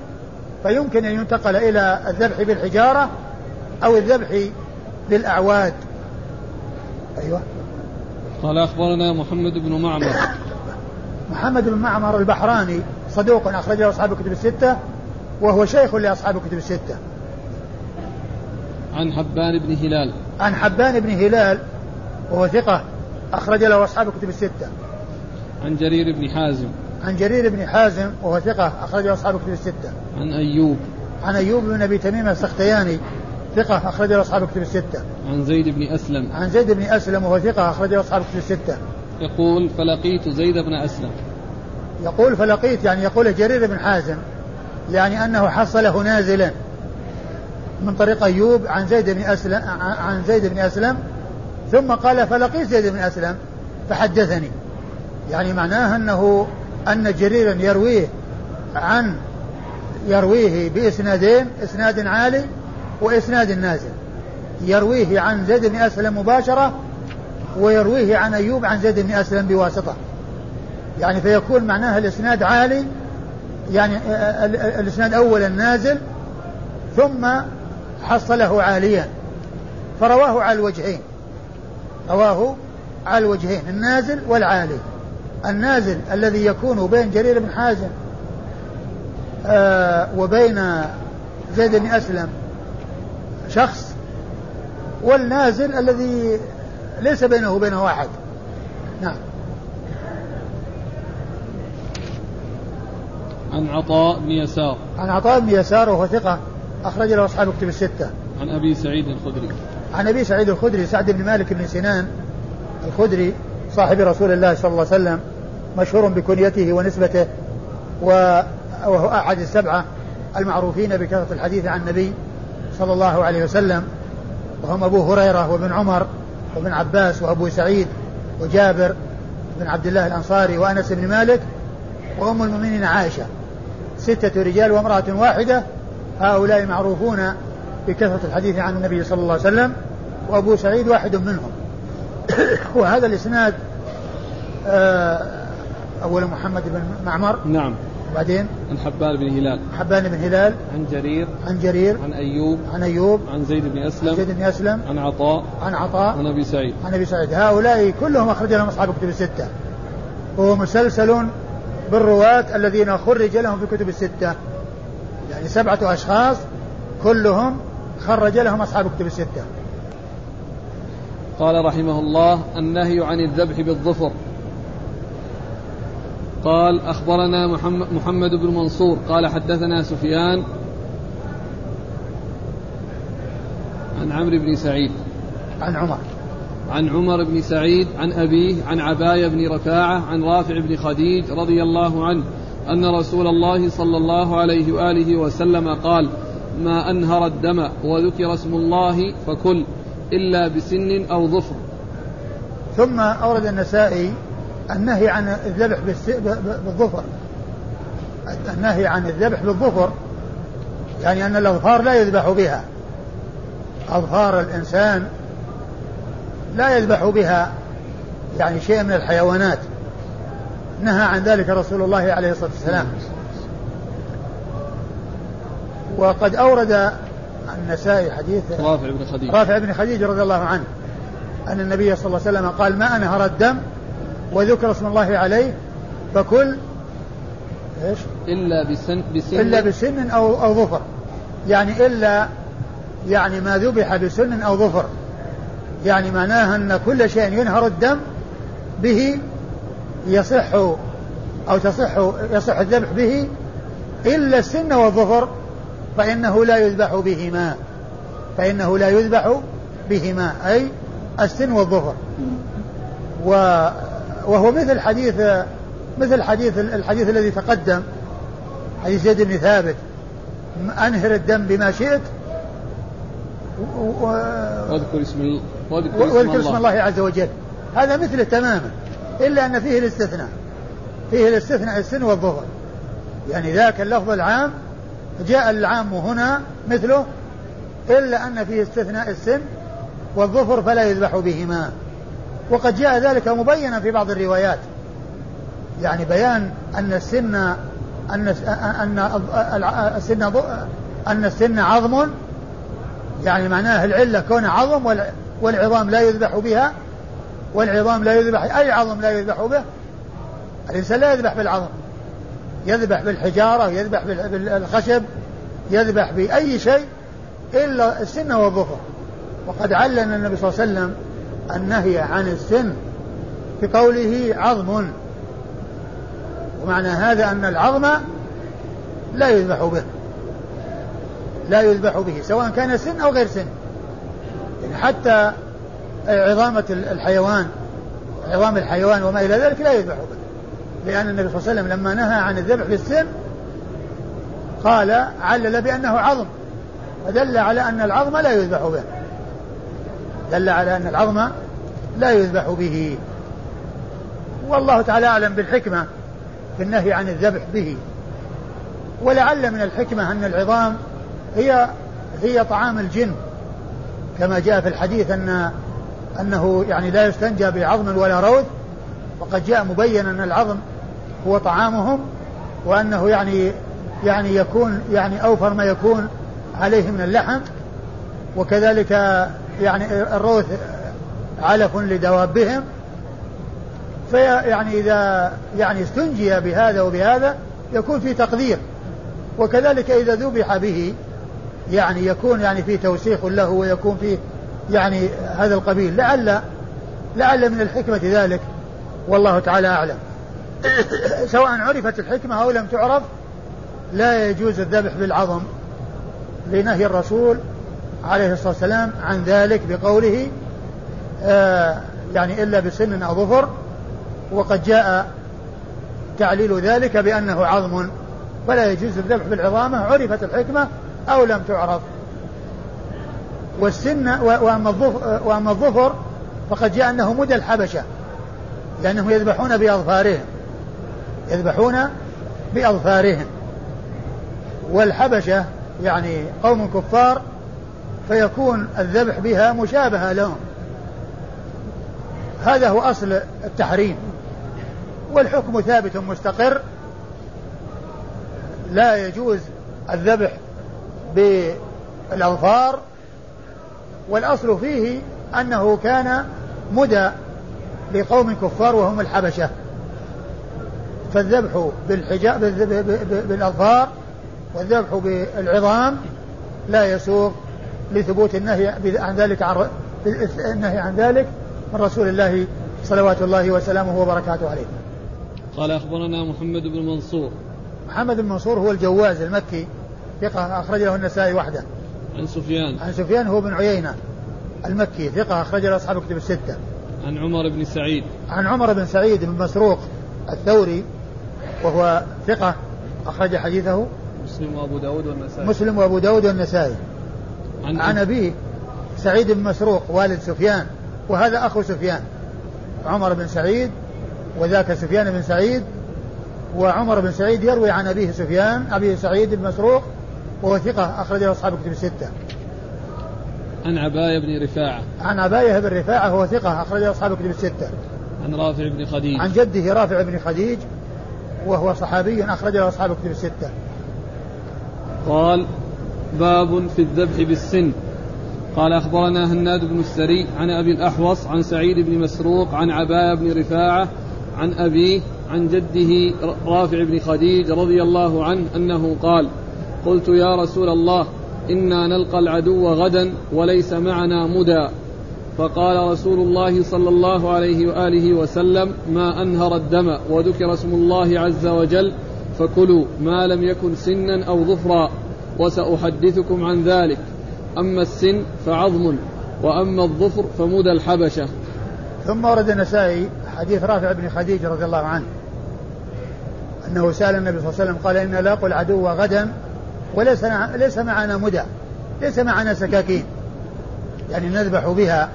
فيمكن أن ينتقل إلى الذبح بالحجارة أو الذبح بالأعواد. أيوة. قال أخبرنا محمد بن معمر. محمد بن معمر البحراني صدوق أخرجه أصحاب الكتب الستة وهو شيخ لأصحاب الكتب الستة. عن حبان بن هلال. عن حبان بن هلال وهو ثقة أخرج له أصحاب الكتب الستة. عن جرير بن حازم. عن جرير بن حازم وهو ثقة أخرجه أصحاب الكتب الستة. عن أيوب. عن أيوب بن أبي تميم السختياني ثقة أخرجه أصحاب الكتب الستة. عن زيد بن أسلم. عن زيد بن أسلم وهو ثقة أخرجه أصحاب الكتب الستة. يقول فلقيت زيد بن أسلم. يقول فلقيت يعني يقول جرير بن حازم يعني أنه حصله نازلا من طريق أيوب عن زيد بن أسلم عن زيد بن أسلم ثم قال فلقيت زيد بن أسلم فحدثني. يعني معناه أنه أن جريرا يرويه عن يرويه بإسنادين إسناد عالي وإسناد نازل. يرويه عن زيد بن أسلم مباشرة ويرويه عن أيوب عن زيد بن أسلم بواسطة. يعني فيكون معناها الإسناد عالي يعني الإسناد أولا نازل ثم حصله عاليا. فرواه على الوجهين. رواه على الوجهين النازل والعالي. النازل الذي يكون بين جرير بن حازم آه وبين زيد بن أسلم شخص والنازل الذي ليس بينه وبينه أحد نعم. عن عطاء بن يسار. عن عطاء بن يسار وهو ثقة. أخرج له أصحاب كتب الستة. عن أبي سعيد الخدري. عن أبي سعيد الخدري سعد بن مالك بن سنان الخدري صاحب رسول الله صلى الله عليه وسلم مشهور بكنيته ونسبته وهو أحد السبعة المعروفين بكثرة الحديث عن النبي صلى الله عليه وسلم. وهم أبو هريرة وابن عمر وابن عباس وأبو سعيد وجابر بن عبد الله الأنصاري وأنس بن مالك وأم المؤمنين عائشة. ستة رجال وامرأة واحدة هؤلاء معروفون بكثرة الحديث عن النبي صلى الله عليه وسلم وأبو سعيد واحد منهم. وهذا الإسناد آه، أول محمد بن معمر. نعم. وبعدين؟ عن حبان بن هلال. حبان بن هلال. عن جرير. عن جرير. عن أيوب. عن أيوب. عن زيد بن أسلم. زيد بن أسلم. عن عطاء. عن عطاء. عن أبي سعيد. عن أبي سعيد. هؤلاء كلهم أخرج لهم أصحاب الكتب الستة. وهو مسلسل بالرواة الذين خرج لهم في كتب الستة. يعني سبعة أشخاص كلهم خرج لهم أصحاب الكتب الستة. قال رحمه الله النهي عن الذبح بالظفر. قال أخبرنا محمد, محمد بن منصور قال حدثنا سفيان عن عمرو بن سعيد. عن عمر. عن عمر بن سعيد عن أبيه عن عباية بن رفاعة عن رافع بن خديج رضي الله عنه. أن رسول الله صلى الله عليه وآله وسلم قال ما أنهر الدم وذكر اسم الله فكل إلا بسن أو ظفر. ثم أورد النسائي النهي عن الذبح بالظفر. النهي عن الذبح بالظفر يعني أن الأظفار لا يذبح بها. أظفار الإنسان لا يذبح بها يعني شيء من الحيوانات. نهى عن ذلك رسول الله عليه الصلاة والسلام. وقد أورد النسائي حديث رافع بن خديج رافع بن خديج رضي الله عنه أن النبي صلى الله عليه وسلم قال ما أنهر الدم وذكر اسم الله عليه فكل إيش؟ إلا بسن بسن إلا بسن أو أو ظفر. يعني إلا يعني ما ذبح بسن أو ظفر. يعني معناها أن كل شيء ينهر الدم به يصح أو تصح يصح الذبح به إلا السن والظفر فإنه لا يذبح بهما فإنه لا يذبح بهما أي السن والظفر. و وهو مثل حديث مثل حديث الحديث الذي تقدم حديث زيد بن ثابت أنهر الدم بما شئت واذكر اسم الله واذكر اسم الله عز وجل. هذا مثله تماما. إلا أن فيه الاستثناء. فيه الاستثناء السن والظفر يعني ذاك اللفظ العام جاء العام هنا مثله إلا أن فيه استثناء السن والظفر فلا يذبح بهما. وقد جاء ذلك مبينا في بعض الروايات. يعني بيان أن السن أن أن السن أن السن عظم. يعني معناه العلة كون عظم والعظام لا يذبح بها. والعظام لا يذبح أي عظم لا يذبح به؟ الإنسان لا يذبح بالعظم. يذبح بالحجارة يذبح بالخشب يذبح بأي شيء إلا السن والظفر. وقد علن النبي صلى الله عليه وسلم النهي عن السن بقوله عظم. ومعنى هذا أن العظم لا يذبح به. لا يذبح به سواء كان سن أو غير سن. يعني حتى عظامة الحيوان عظام الحيوان وما إلى ذلك لا يذبح لأن النبي صلى الله عليه وسلم لما نهى عن الذبح بالسن قال علل بأنه عظم. فدل على أن العظم لا يذبح به. دل على أن العظم لا يذبح به. والله تعالى أعلم بالحكمة في النهي عن الذبح به. ولعل من الحكمة أن العظام هي هي طعام الجن. كما جاء في الحديث أن أنه يعني لا يستنجى بعظم ولا روث وقد جاء مبين أن العظم هو طعامهم وأنه يعني يعني يكون يعني أوفر ما يكون عليه من اللحم وكذلك يعني الروث علف لدوابهم. فيعني إذا يعني استنجي بهذا وبهذا يكون في تقدير وكذلك إذا ذبح به يعني يكون يعني في توسيخ له ويكون في يعني هذا القبيل لعل لعل من الحكمة ذلك. والله تعالى أعلم. سواء عرفت الحكمة أو لم تعرف لا يجوز الذبح بالعظم لنهي الرسول عليه الصلاة والسلام عن ذلك بقوله آه يعني إلا بسن أو ظفر. وقد جاء تعليل ذلك بأنه عظم. فلا يجوز الذبح بالعظامة عرفت الحكمة أو لم تعرف. والسن وأما الظفر, وأما الظفر فقد جاء أنه مدى الحبشة لأنهم يذبحون بأظفارهم. يذبحون بأظفارهم. والحبشة يعني قوم كفار فيكون الذبح بها مشابهة لهم. هذا هو أصل التحريم. والحكم ثابت مستقر. لا يجوز الذبح بالأظفار والأصل فيه أنه كان مدى لقوم كفار وهم الحبشة. فالذبح بالحجاب بالأظفار والذبح بالعظام لا يسوق لثبوت النهي عن ذلك عن النهي عن ذلك من رسول الله صلوات الله وسلامه وبركاته عليه. قال أخبرنا محمد بن منصور. محمد بن منصور هو الجواز المكي ثقة أخرج له النسائي وحده. عن سفيان. عن سفيان هو بن عيينة المكي ثقة أخرج له أصحاب كتب الستة. عن عمر بن سعيد. عن عمر بن سعيد بن مسروق الثوري وهو ثقة أخرج حديثه. مسلم وأبو داود والنسائي. مسلم وأبو داود والنسائي. عن, عن أبيه سعيد بن مسروق والد سفيان وهذا أخو سفيان. عمر بن سعيد وذاك سفيان بن سعيد وعمر بن سعيد يروي عن أبيه سفيان أبي سعيد بن مسروق وهو ثقة أخرجه أصحاب كتب الستة. عن عباية بن رفاعة. عن عباية بن رفاعة هو ثقة أخرجه أصحاب كتب الستة. عن رافع بن خديج. عن جده رافع بن خديج وهو صحابي أخرجه أصحاب كتب الستة. قال باب في الذبح بالسن. قال أخبرنا هناد بن السري عن أبي الأحوص عن سعيد بن مسروق عن عباية بن رفاعة عن أبيه عن جده رافع بن خديج رضي الله عنه أنه قال قلت يا رسول الله إنا نلقى العدو غدا وليس معنا مدى. فقال رسول الله صلى الله عليه وآله وسلم ما أنهر الدم وذكر اسم الله عز وجل فكلوا ما لم يكن سنا أو ظفرا وسأحدثكم عن ذلك. أما السن فعظم وأما الظفر فمدى الحبشة. ثم ورد النسائي حديث رافع بن خديج رضي الله عنه أنه سأل النبي صلى الله عليه وسلم قال إن لاقوا العدو غدا وليس ليس معنا مدى ليس معنا سكاكين. يعني نذبح بها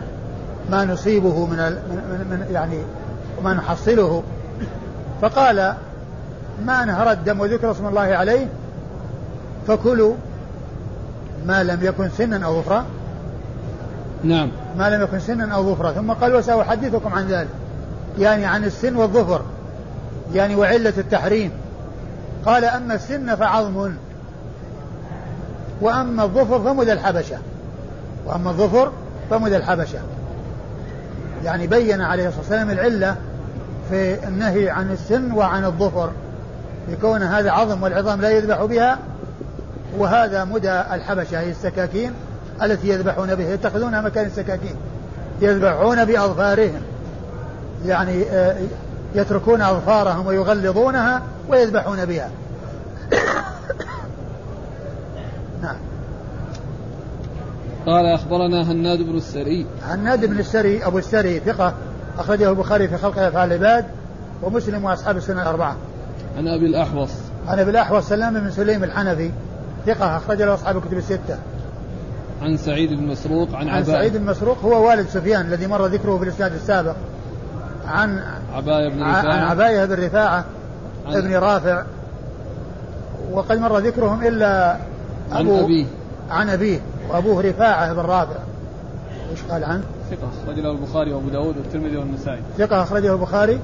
ما نصيبه من, من, من يعني وما نحصله. فقال ما انهر الدم وذكر اسم الله عليه فكلوا ما لم يكن سنا أو ظفرا نعم. ما لم يكن سنا أو ظفرا ثم قال وسأحدثكم عن ذلك. يعني عن السن والظفر يعني وعلة التحريم. قال أما السن فعظم. وأما الظفر فمدى الحبشة. وأما الظفر فمدى الحبشة. يعني بين عليه الصلاة والسلام العلة في النهي عن السن وعن الظفر لكون هذا عظم والعظام لا يذبح بها وهذا مدى الحبشة هي السكاكين التي يذبحون بها يتخذونها مكان السكاكين يذبحون بأظفارهم. يعني آه، يتركون أظفارهم ويغلظونها ويذبحون بها. قال أخبرنا هناد بن السري. هناد بن السري أبو السري ثقة أخرجه البخاري في خلق أفعال العباد ومسلم وأصحاب السنة الأربعة. عن أبي الأحوص. عن أبي الأحوص سلام بن سليم الحنفي ثقة أخرج له أصحاب الكتب الستة. عن سعيد بن مسروق عن, عن سعيد بن مسروق هو والد سفيان الذي مر ذكره في الإسناد السابق. عن عباية بن رفاعة. عن عباية بن رفاعة عن ابن رافع. وقد مر ذكرهم إلا أبو عن أبيه. عن أبيه. وأبوه رفاعة بن رافع. إيش قال عنه؟ ثقة أخرجه البخاري وأبو داود والترمذي والنسائي. ثقة أخرجه البخاري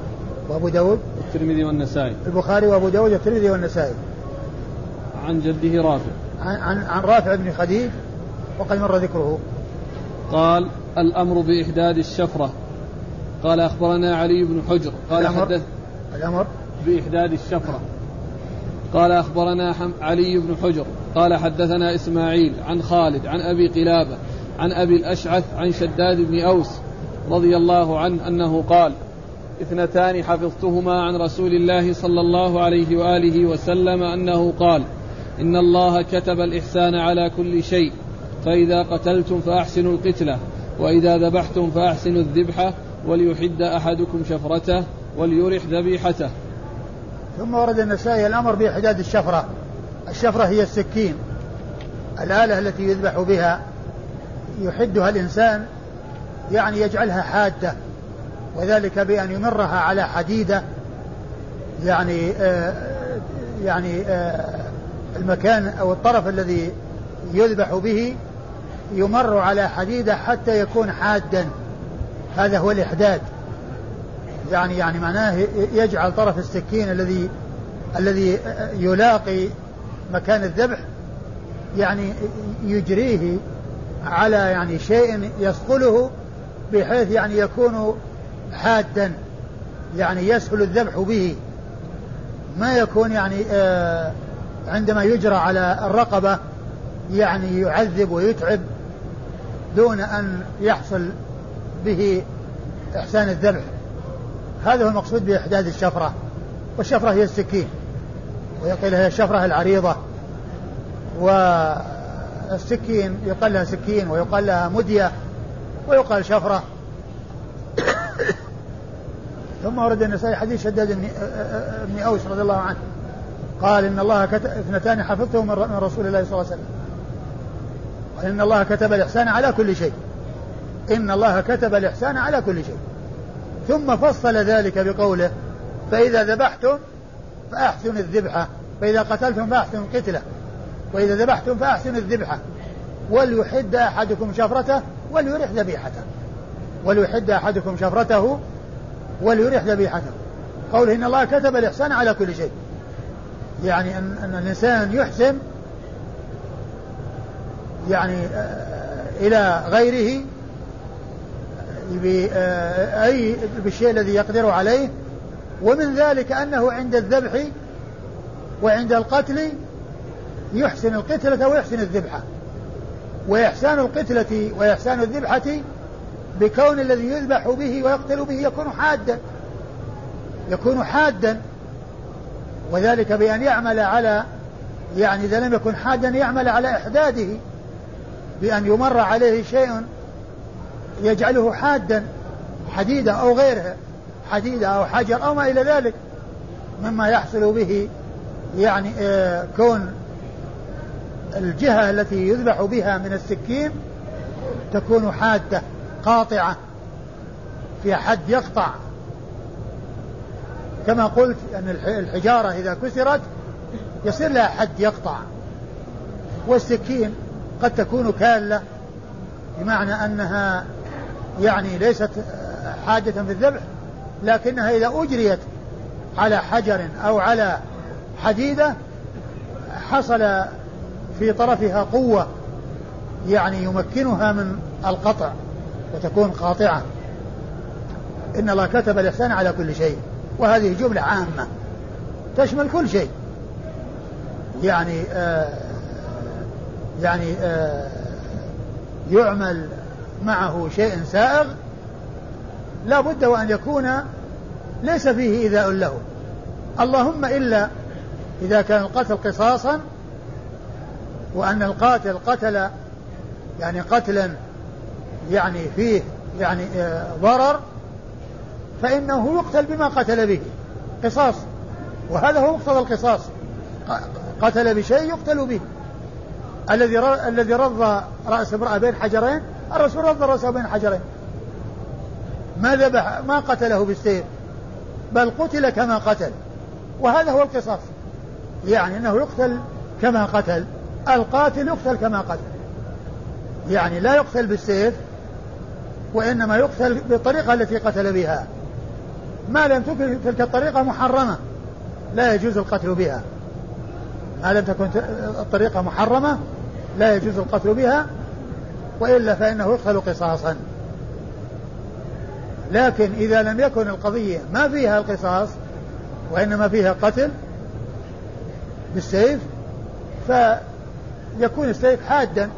وأبو داود. والترمذي والنسائي. البخاري وأبو داود والترمذي والنسائي. عن جده رافع. عن, عن, عن رافع بن خديج وقد مر ذكره. قال الأمر بإحداد الشفرة. قال أخبرنا علي بن حجر. قال الأمر؟ حدث الأمر؟ بإحداد الشفرة. قال أخبرنا علي بن حجر. قال حدثنا إسماعيل عن خالد عن أبي قلابة عن أبي الأشعث عن شداد بن أوس رضي الله عنه أنه قال اثنتان حفظتهما عن رسول الله صلى الله عليه وآله وسلم أنه قال إن الله كتب الإحسان على كل شيء فإذا قتلتم فأحسنوا القتلة وإذا ذبحتم فأحسنوا الذبحة وليحد أحدكم شفرته وليرح ذبيحته. ثم ورد النسائي الأمر بإحداد الشفرة. الشفرة هي السكين. الآلة التي يذبح بها يحدها الإنسان يعني يجعلها حادة وذلك بأن يمرها على حديدة يعني آه يعني آه المكان أو الطرف الذي يذبح به يمر على حديدة حتى يكون حادا. هذا هو الإحداد. يعني يعني معناه يجعل طرف السكين الذي الذي يلاقي مكان الذبح يعني يجريه على يعني شيء يصقله بحيث يعني يكون حادا يعني يسهل الذبح به. ما يكون يعني آه عندما يجرى على الرقبة يعني يعذب ويتعب دون أن يحصل به إحسان الذبح. هذا هو المقصود بإحداث الشفرة والشفرة هي السكين. ويقال هي الشفرة العريضة. والسكين يقال لها سكين ويقال لها مدية ويقال شفرة. ثم ورد النسائي حديث شداد بن أوس رضي الله عنه. قال إن الله كتب اثنتان حفظته من رسول الله صلى الله عليه وسلم. قال إن الله كتب الإحسان على كل شيء. إن الله كتب الإحسان على كل شيء. ثم فصل ذلك بقوله فإذا ذبحتم فأحسنوا الذبحة. فإذا قتلتم فأحسنوا القتلة وإذا ذبحتم فأحسنوا الذبحة. وليحد أحدكم شفرته وليرح ذبيحته. وليحد أحدكم شفرته وليرح ذبيحته. قوله إن الله كتب الإحسان على كل شيء. يعني أن, أن الإنسان يحسن يعني آه، إلى غيره آه، أي بالشيء الذي يقدر عليه ومن ذلك أنه عند الذبح وعند القتل يحسن القتلة ويحسن الذبحة وإحسان القتلة وإحسان الذبحة بكون الذي يذبح به ويقتل به يكون حادا. يكون حادا. وذلك بأن يعمل على يعني إذا لم يكن حادا يعمل على إحداده. بأن يمر عليه شيء يجعله حادا حديدة أو غيرها حديدة أو حجر أو ما إلى ذلك مما يحصل به يعني آه كون الجهة التي يذبح بها من السكين تكون حادة قاطعة في حد يقطع. كما قلت أن الحجارة إذا كسرت يصير لها حد يقطع. والسكين قد تكون كالة بمعنى أنها يعني ليست حاجة في الذبح. لكنها إذا أجريت على حجر أو على حديدة حصل في طرفها قوة يعني يمكنها من القطع وتكون قاطعة. إن الله كتب الإحسان على كل شيء وهذه جملة عامة تشمل كل شيء. يعني آه يعني آه يعمل معه شيء سائغ لا بد وأن يكون ليس فيه إيذاء له. اللهم إلا إذا كان القتل قصاصا وأن القاتل قتل يعني قتلا يعني فيه يعني آه، ضرر فإنه يقتل بما قتل به قصاص. وهذا هو مقتضى القصاص. قتل بشيء يقتل به. الذي الذي رض رأس امرأة بين حجرين الرسول رض رأسه بين حجرين. ما ذبح ما قتله بالسيف بل قتل كما قتل وهذا هو القصاص. يعني إنه يقتل كما قتل القاتل يقتل كما قتل. يعني لا يقتل بالسيف وإنما يقتل بالطريقة التي قتل بها. ما لم تكن تلك الطريقة محرمة لا يجوز القتل بها. ما لم تكن الطريقة محرمة لا يجوز القتل بها وإلا فإنه يقتل قصاصا. لكن إذا لم يكن القضية ما فيها القصاص وإنما فيها قتل بالسيف فيكون السيف حادا.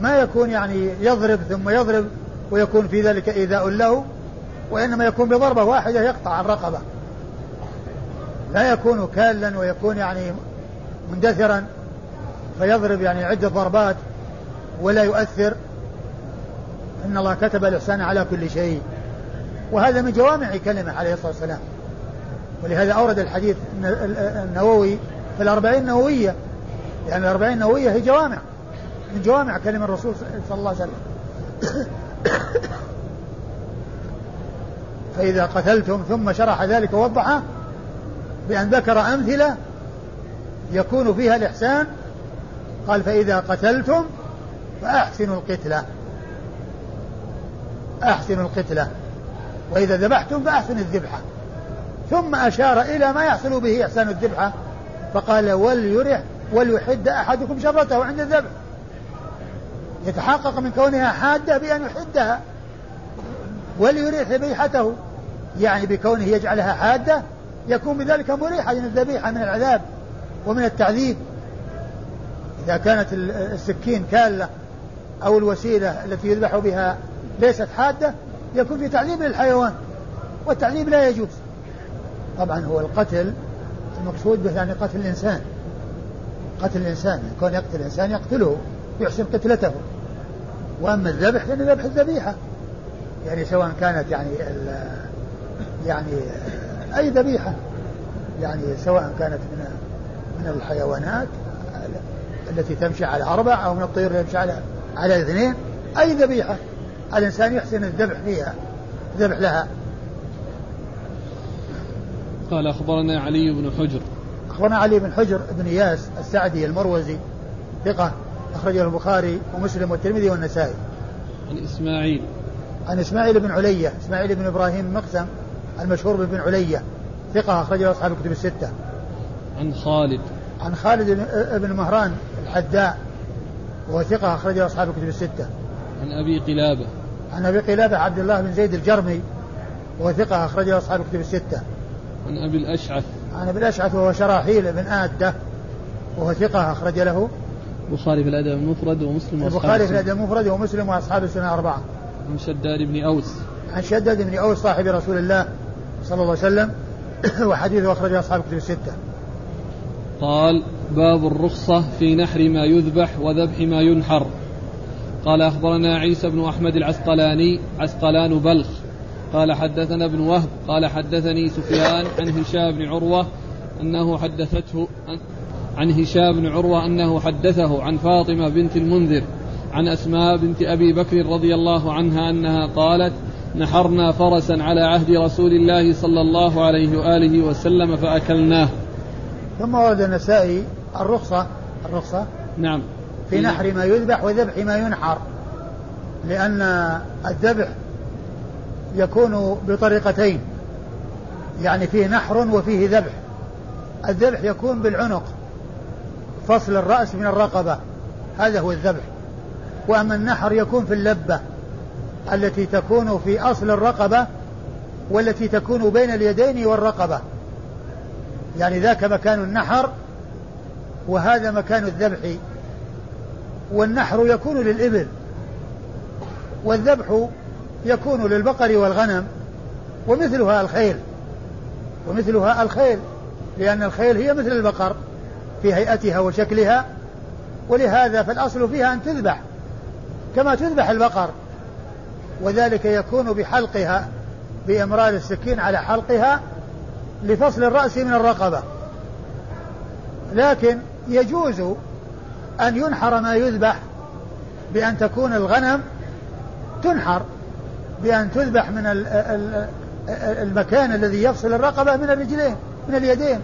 ما يكون يعني يضرب ثم يضرب ويكون في ذلك إيذاء له وإنما يكون بضربة واحدة يقطع الرقبة لا يكون كالا ويكون يعني مندثرا فيضرب يعني عدة ضربات ولا يؤثر. إن الله كتب الإحسان على كل شيء. وهذا من جوامع كلمة عليه الصلاة والسلام. ولهذا أورد الحديث النووي في الأربعين النووية. يعني الأربعين النووية هي جوامع. من جوامع كلمة الرسول صلى الله عليه وسلم. فإذا قتلتم ثم شرح ذلك ووضحه بأن ذكر أمثلة يكون فيها الإحسان. قال فإذا قتلتم فأحسنوا القتلة. أحسنوا القتلة. وإذا ذبحتم فأحسنوا الذبحة. ثم أشار إلى ما يحصل به إحسان الذبحة. فقال وليرح وليحد أحدكم شرته عند الذبح. يتحقق من كونها حادة بأن يحدها. وليريح ذبيحته يعني بكونه يجعلها حادة يكون بذلك مريحا للذبيحة من العذاب ومن التعذيب. إذا كانت السكين كالة أو الوسيلة التي يذبح بها ليست حادة يكون في تعذيب للحيوان والتعذيب لا يجوز. طبعا هو القتل المقصود به يعني قتل الإنسان. قتل الإنسان يكون يقتل الإنسان يقتله يحسن قتلته. وأما الذبح فإن ذبح الذبيحة. يعني سواء كانت يعني يعني أي ذبيحة. يعني سواء كانت من من الحيوانات التي تمشي على أربع أو من الطيور التي تمشي على على اثنين أي ذبيحة. الإنسان يحسن الذبح فيها الذبح لها. قال أخبرنا علي بن حجر. أخبرنا علي بن حجر بن إياس السعدي المروزي ثقة أخرجه البخاري ومسلم والترمذي والنسائي. عن إسماعيل. عن إسماعيل بن علية إسماعيل بن إبراهيم مقسم المشهور بن علية ثقة أخرجه أصحاب الكتب الستة. عن خالد. عن خالد بن مهران الحداء وهو ثقة أخرجه أصحاب الكتب الستة. عن أبي قلابة. عن أبي قلابة عبد الله بن زيد الجرمي وهو ثقة أخرجه أصحاب الكتب الستة. عن أبي الأشعث. عن أبي الأشعث وهو شراحيل بن آدة وهو ثقة أخرج له. البخاري في الأدب المفرد ومسلم البخاري في الأدب المفرد ومسلم وأصحاب السنة أربعة. عن شداد بن أوس. عن شداد بن أوس صاحب رسول الله صلى الله عليه وسلم وحديثه أخرجه أصحاب الكتب الستة. قال باب الرخصة في نحر ما يذبح وذبح ما ينحر. قال أخبرنا عيسى بن أحمد العسقلاني عسقلان بلخ. قال حدثنا ابن وهب قال حدثني سفيان عن هشام بن عروة أنه حدثته عن هشام بن عروة أنه حدثه عن فاطمة بنت المنذر عن أسماء بنت أبي بكر رضي الله عنها أنها قالت نحرنا فرسا على عهد رسول الله صلى الله عليه وآله وسلم فأكلناه. ثم ورد النسائي الرخصة الرخصة. نعم. في نحر ما يذبح وذبح ما ينحر. لأن الذبح يكون بطريقتين. يعني فيه نحر وفيه ذبح. الذبح يكون بالعنق. فصل الرأس من الرقبة. هذا هو الذبح. وأما النحر يكون في اللبة. التي تكون في أصل الرقبة والتي تكون بين اليدين والرقبة. يعني ذاك مكان النحر وهذا مكان الذبح. والنحر يكون للإبل والذبح يكون للبقر والغنم ومثلها الخيل. ومثلها الخيل لأن الخيل هي مثل البقر في هيئتها وشكلها ولهذا فالأصل فيها أن تذبح كما تذبح البقر. وذلك يكون بحلقها بإمرار السكين على حلقها لفصل الرأس من الرقبة. لكن يجوز أن ينحر ما يذبح بأن تكون الغنم تنحر بأن تذبح من المكان الذي يفصل الرقبة من الرجلين من اليدين.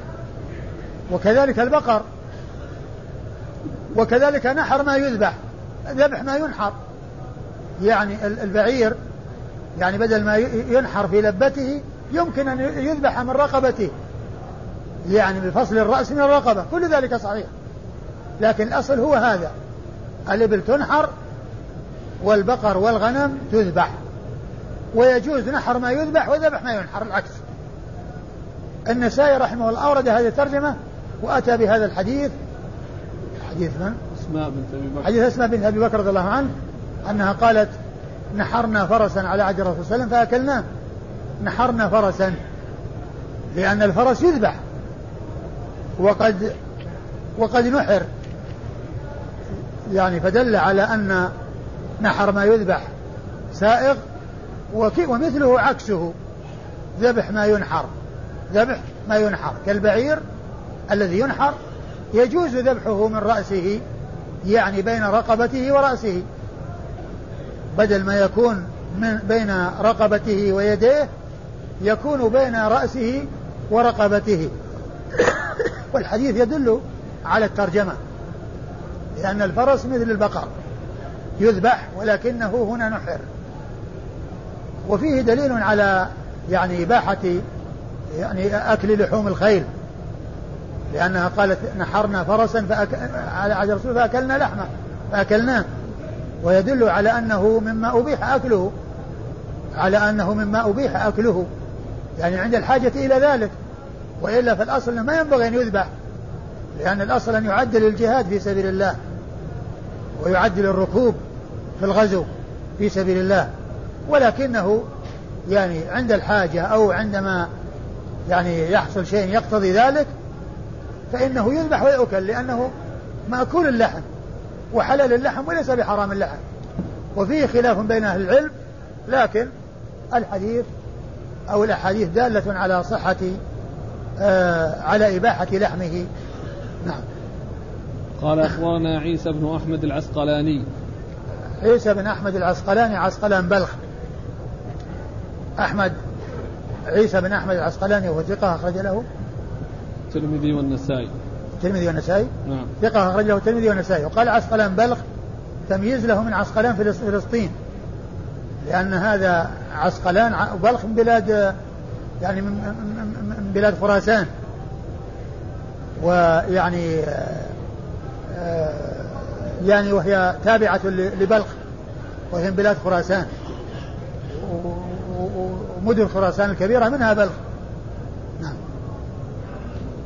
وكذلك البقر. وكذلك نحر ما يذبح ذبح ما ينحر. يعني البعير يعني بدل ما ينحر في لبته يمكن أن يذبح من رقبته. يعني بفصل الرأس من الرقبة. كل ذلك صحيح. لكن الأصل هو هذا. الإبل تنحر والبقر والغنم تذبح. ويجوز نحر ما يذبح وذبح ما ينحر العكس. النسائي رحمه الله أورد هذه الترجمة وأتى بهذا الحديث. حديث من؟ أسماء بنت أبي بكر. حديث أسماء بنت أبي بكر رضي الله عنه أنها قالت نحرنا فرسا على عهد الرسول صلى الله عليه وسلم فأكلناه. نحرنا فرسا لأن الفرس يذبح. وقد وقد نحر. يعني فدل على أن نحر ما يذبح سائغ ومثله عكسه. ذبح ما ينحر. ذبح ما ينحر. كالبعير الذي ينحر يجوز ذبحه من رأسه يعني بين رقبته ورأسه. بدل ما يكون من بين رقبته ويديه يكون بين رأسه ورقبته. والحديث يدل على الترجمة. لأن الفرس مثل البقر. يذبح ولكنه هنا نحر. وفيه دليل على يعني إباحة يعني أكل لحوم الخيل. لأنها قالت نحرنا فرسا فأك... على عهد الرسول فأكلنا لحمة فأكلناه. ويدل على أنه مما أبيح أكله. على أنه مما أبيح أكله. يعني عند الحاجة إلى ذلك. وإلا فالأصل ما ينبغي أن يذبح. لأن الأصل أن يعدل الجهاد في سبيل الله. ويعدل الركوب في الغزو في سبيل الله. ولكنه يعني عند الحاجة أو عندما يعني يحصل شيء يقتضي ذلك فإنه يذبح ويؤكل لأنه مأكول اللحم وحلال اللحم وليس بحرام اللحم. وفيه خلاف بين أهل العلم لكن الحديث أو الأحاديث دالة على صحة آه على إباحة لحمه. نعم. قال أخبرنا عيسى بن أحمد العسقلاني. عيسى بن أحمد العسقلاني عسقلان بلخ. أحمد عيسى بن أحمد العسقلاني وهو ثقة أخرج له. الترمذي والنسائي. الترمذي والنسائي؟ نعم. ثقة أخرج له الترمذي والنسائي. وقال عسقلان بلخ تمييز له من عسقلان فلسطين. لأن هذا عسقلان وبلخ من بلاد يعني من بلاد خراسان. ويعني يعني وهي تابعة لبلخ وهي من بلاد خراسان. ومدن خراسان الكبيرة منها بلخ. نعم.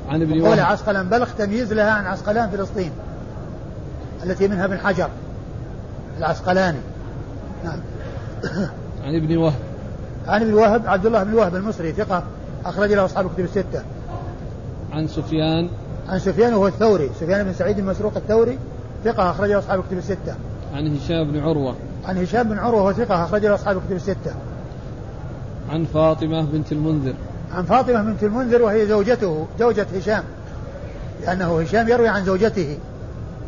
عن ابن وهب. عسقلان بلخ تمييز لها عن عسقلان فلسطين التي منها ابن حجر العسقلاني. نعم. عن ابن وهب. عن ابن وهب عبد الله بن وهب المصري ثقة أخرج له أصحاب الكتب الستة. عن سفيان. عن سفيان وهو الثوري. سفيان بن سعيد المسروق الثوري ثقة أخرج له أصحاب الكتب الستة. عن هشام بن عروة. عن هشام بن عروة وهو ثقة أخرج له أصحاب الكتب الستة. عن فاطمة بنت المنذر. عن فاطمة بنت المنذر وهي زوجته زوجة هشام. لأنه هشام يروي عن زوجته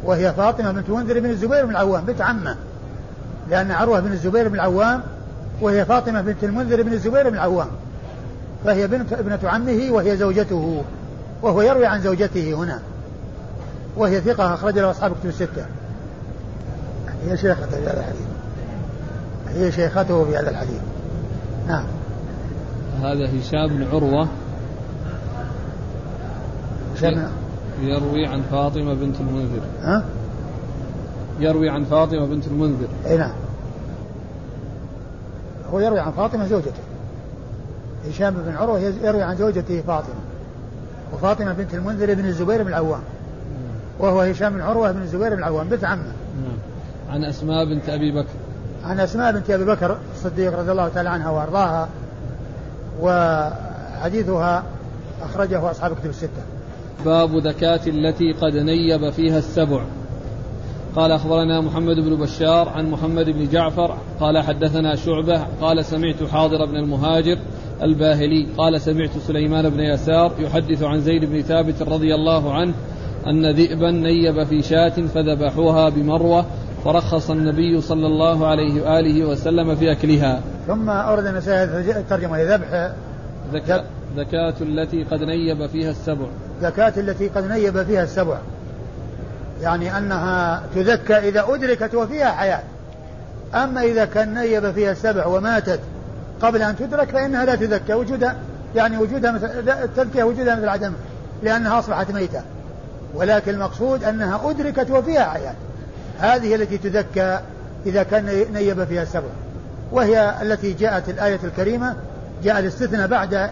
وهي فاطمة بنت المنذر بن الزبير بن العوام بنت عمه. لأن عروة بن الزبير بن العوام وهي فاطمة بنت المنذر بن الزبير بن العوام. فهي بنت ابنة عمه وهي زوجته. وهو يروي عن زوجته هنا. وهي ثقة أخرج له أصحاب كتب الستة. هي شيخته في هذا الحديث. هي شيخته في هذا الحديث. نعم. هذا هشام بن عروة. هشام يروي عن فاطمة بنت المنذر. ها؟ يروي عن فاطمة بنت المنذر. إي نعم. هو يروي عن فاطمة زوجته. هشام بن عروة يروي عن زوجته فاطمة. وفاطمة بنت المنذر بن الزبير بن العوام. وهو هشام بن عروة بن الزبير بن العوام بنت عمه. نعم. عن أسماء بنت أبي بكر. عن أسماء بنت أبي بكر الصديق رضي الله تعالى عنها وأرضاها وحديثها أخرجه أصحاب كتب الستة. باب ذكاة التي قد نيب فيها السبع. قال أخبرنا محمد بن بشار عن محمد بن جعفر قال حدثنا شعبة قال سمعت حاضر بن المهاجر الباهلي قال سمعت سليمان بن يسار يحدث عن زيد بن ثابت رضي الله عنه أن ذئبا نيب في شاة فذبحوها بمروة فرخص النبي صلى الله عليه وآله وسلم في أكلها. ثم أورد النسائي الترجمة ذبح ذكاء ذكاة التي قد نيب فيها السبع. ذكاة التي قد نيب فيها السبع. يعني أنها تذكى إذا أدركت وفيها حياة. أما إذا كان نيب فيها السبع وماتت قبل أن تدرك فإنها لا تذكى وجودها يعني وجودها مثل التذكية وجودها مثل عدم لأنها أصبحت ميتة. ولكن المقصود أنها أدركت وفيها حياة. هذه التي تذكى إذا كان نيب فيها السبع. وهي التي جاءت الآية الكريمة جاء الاستثناء بعد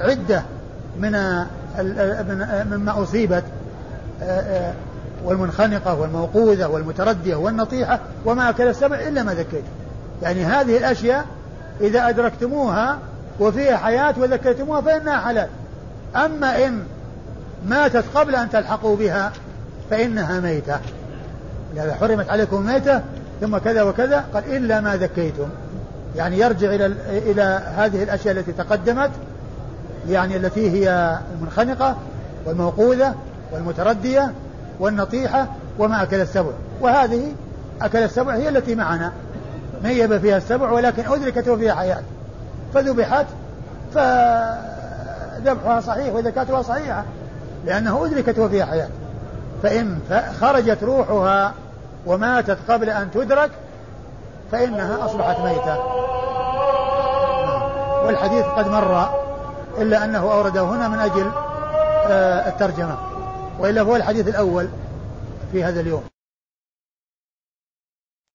عدة من مما أصيبت آه، آه، والمنخنقة والموقوذة والمتردية والنطيحة وما أكل السبع إلا ما ذكيتم يعني هذه الأشياء إذا أدركتموها وفيها حياة وذكيتموها فإنها حلال. أما إن ماتت قبل أن تلحقوا بها فإنها ميتة. لذا حرمت عليكم ميتة ثم كذا وكذا قال إلا ما ذكيتم. يعني يرجع إلى إلى هذه الأشياء التي تقدمت يعني التي هي المنخنقة والموقوذة والمتردية والنطيحة وما أكل السبع. وهذه أكل السبع هي التي معنا. نيب فيها السبع ولكن أدركت وفيها حياة. فذبحت فذبحها صحيح وذكاتها صحيحة. لأنه أدركت وفيها حياة. فإن خرجت روحها وماتت قبل أن تدرك فإنها أصبحت ميتة. والحديث قد مر إلا أنه أورده هنا من أجل آه، الترجمة. وإلا هو الحديث الأول في هذا اليوم.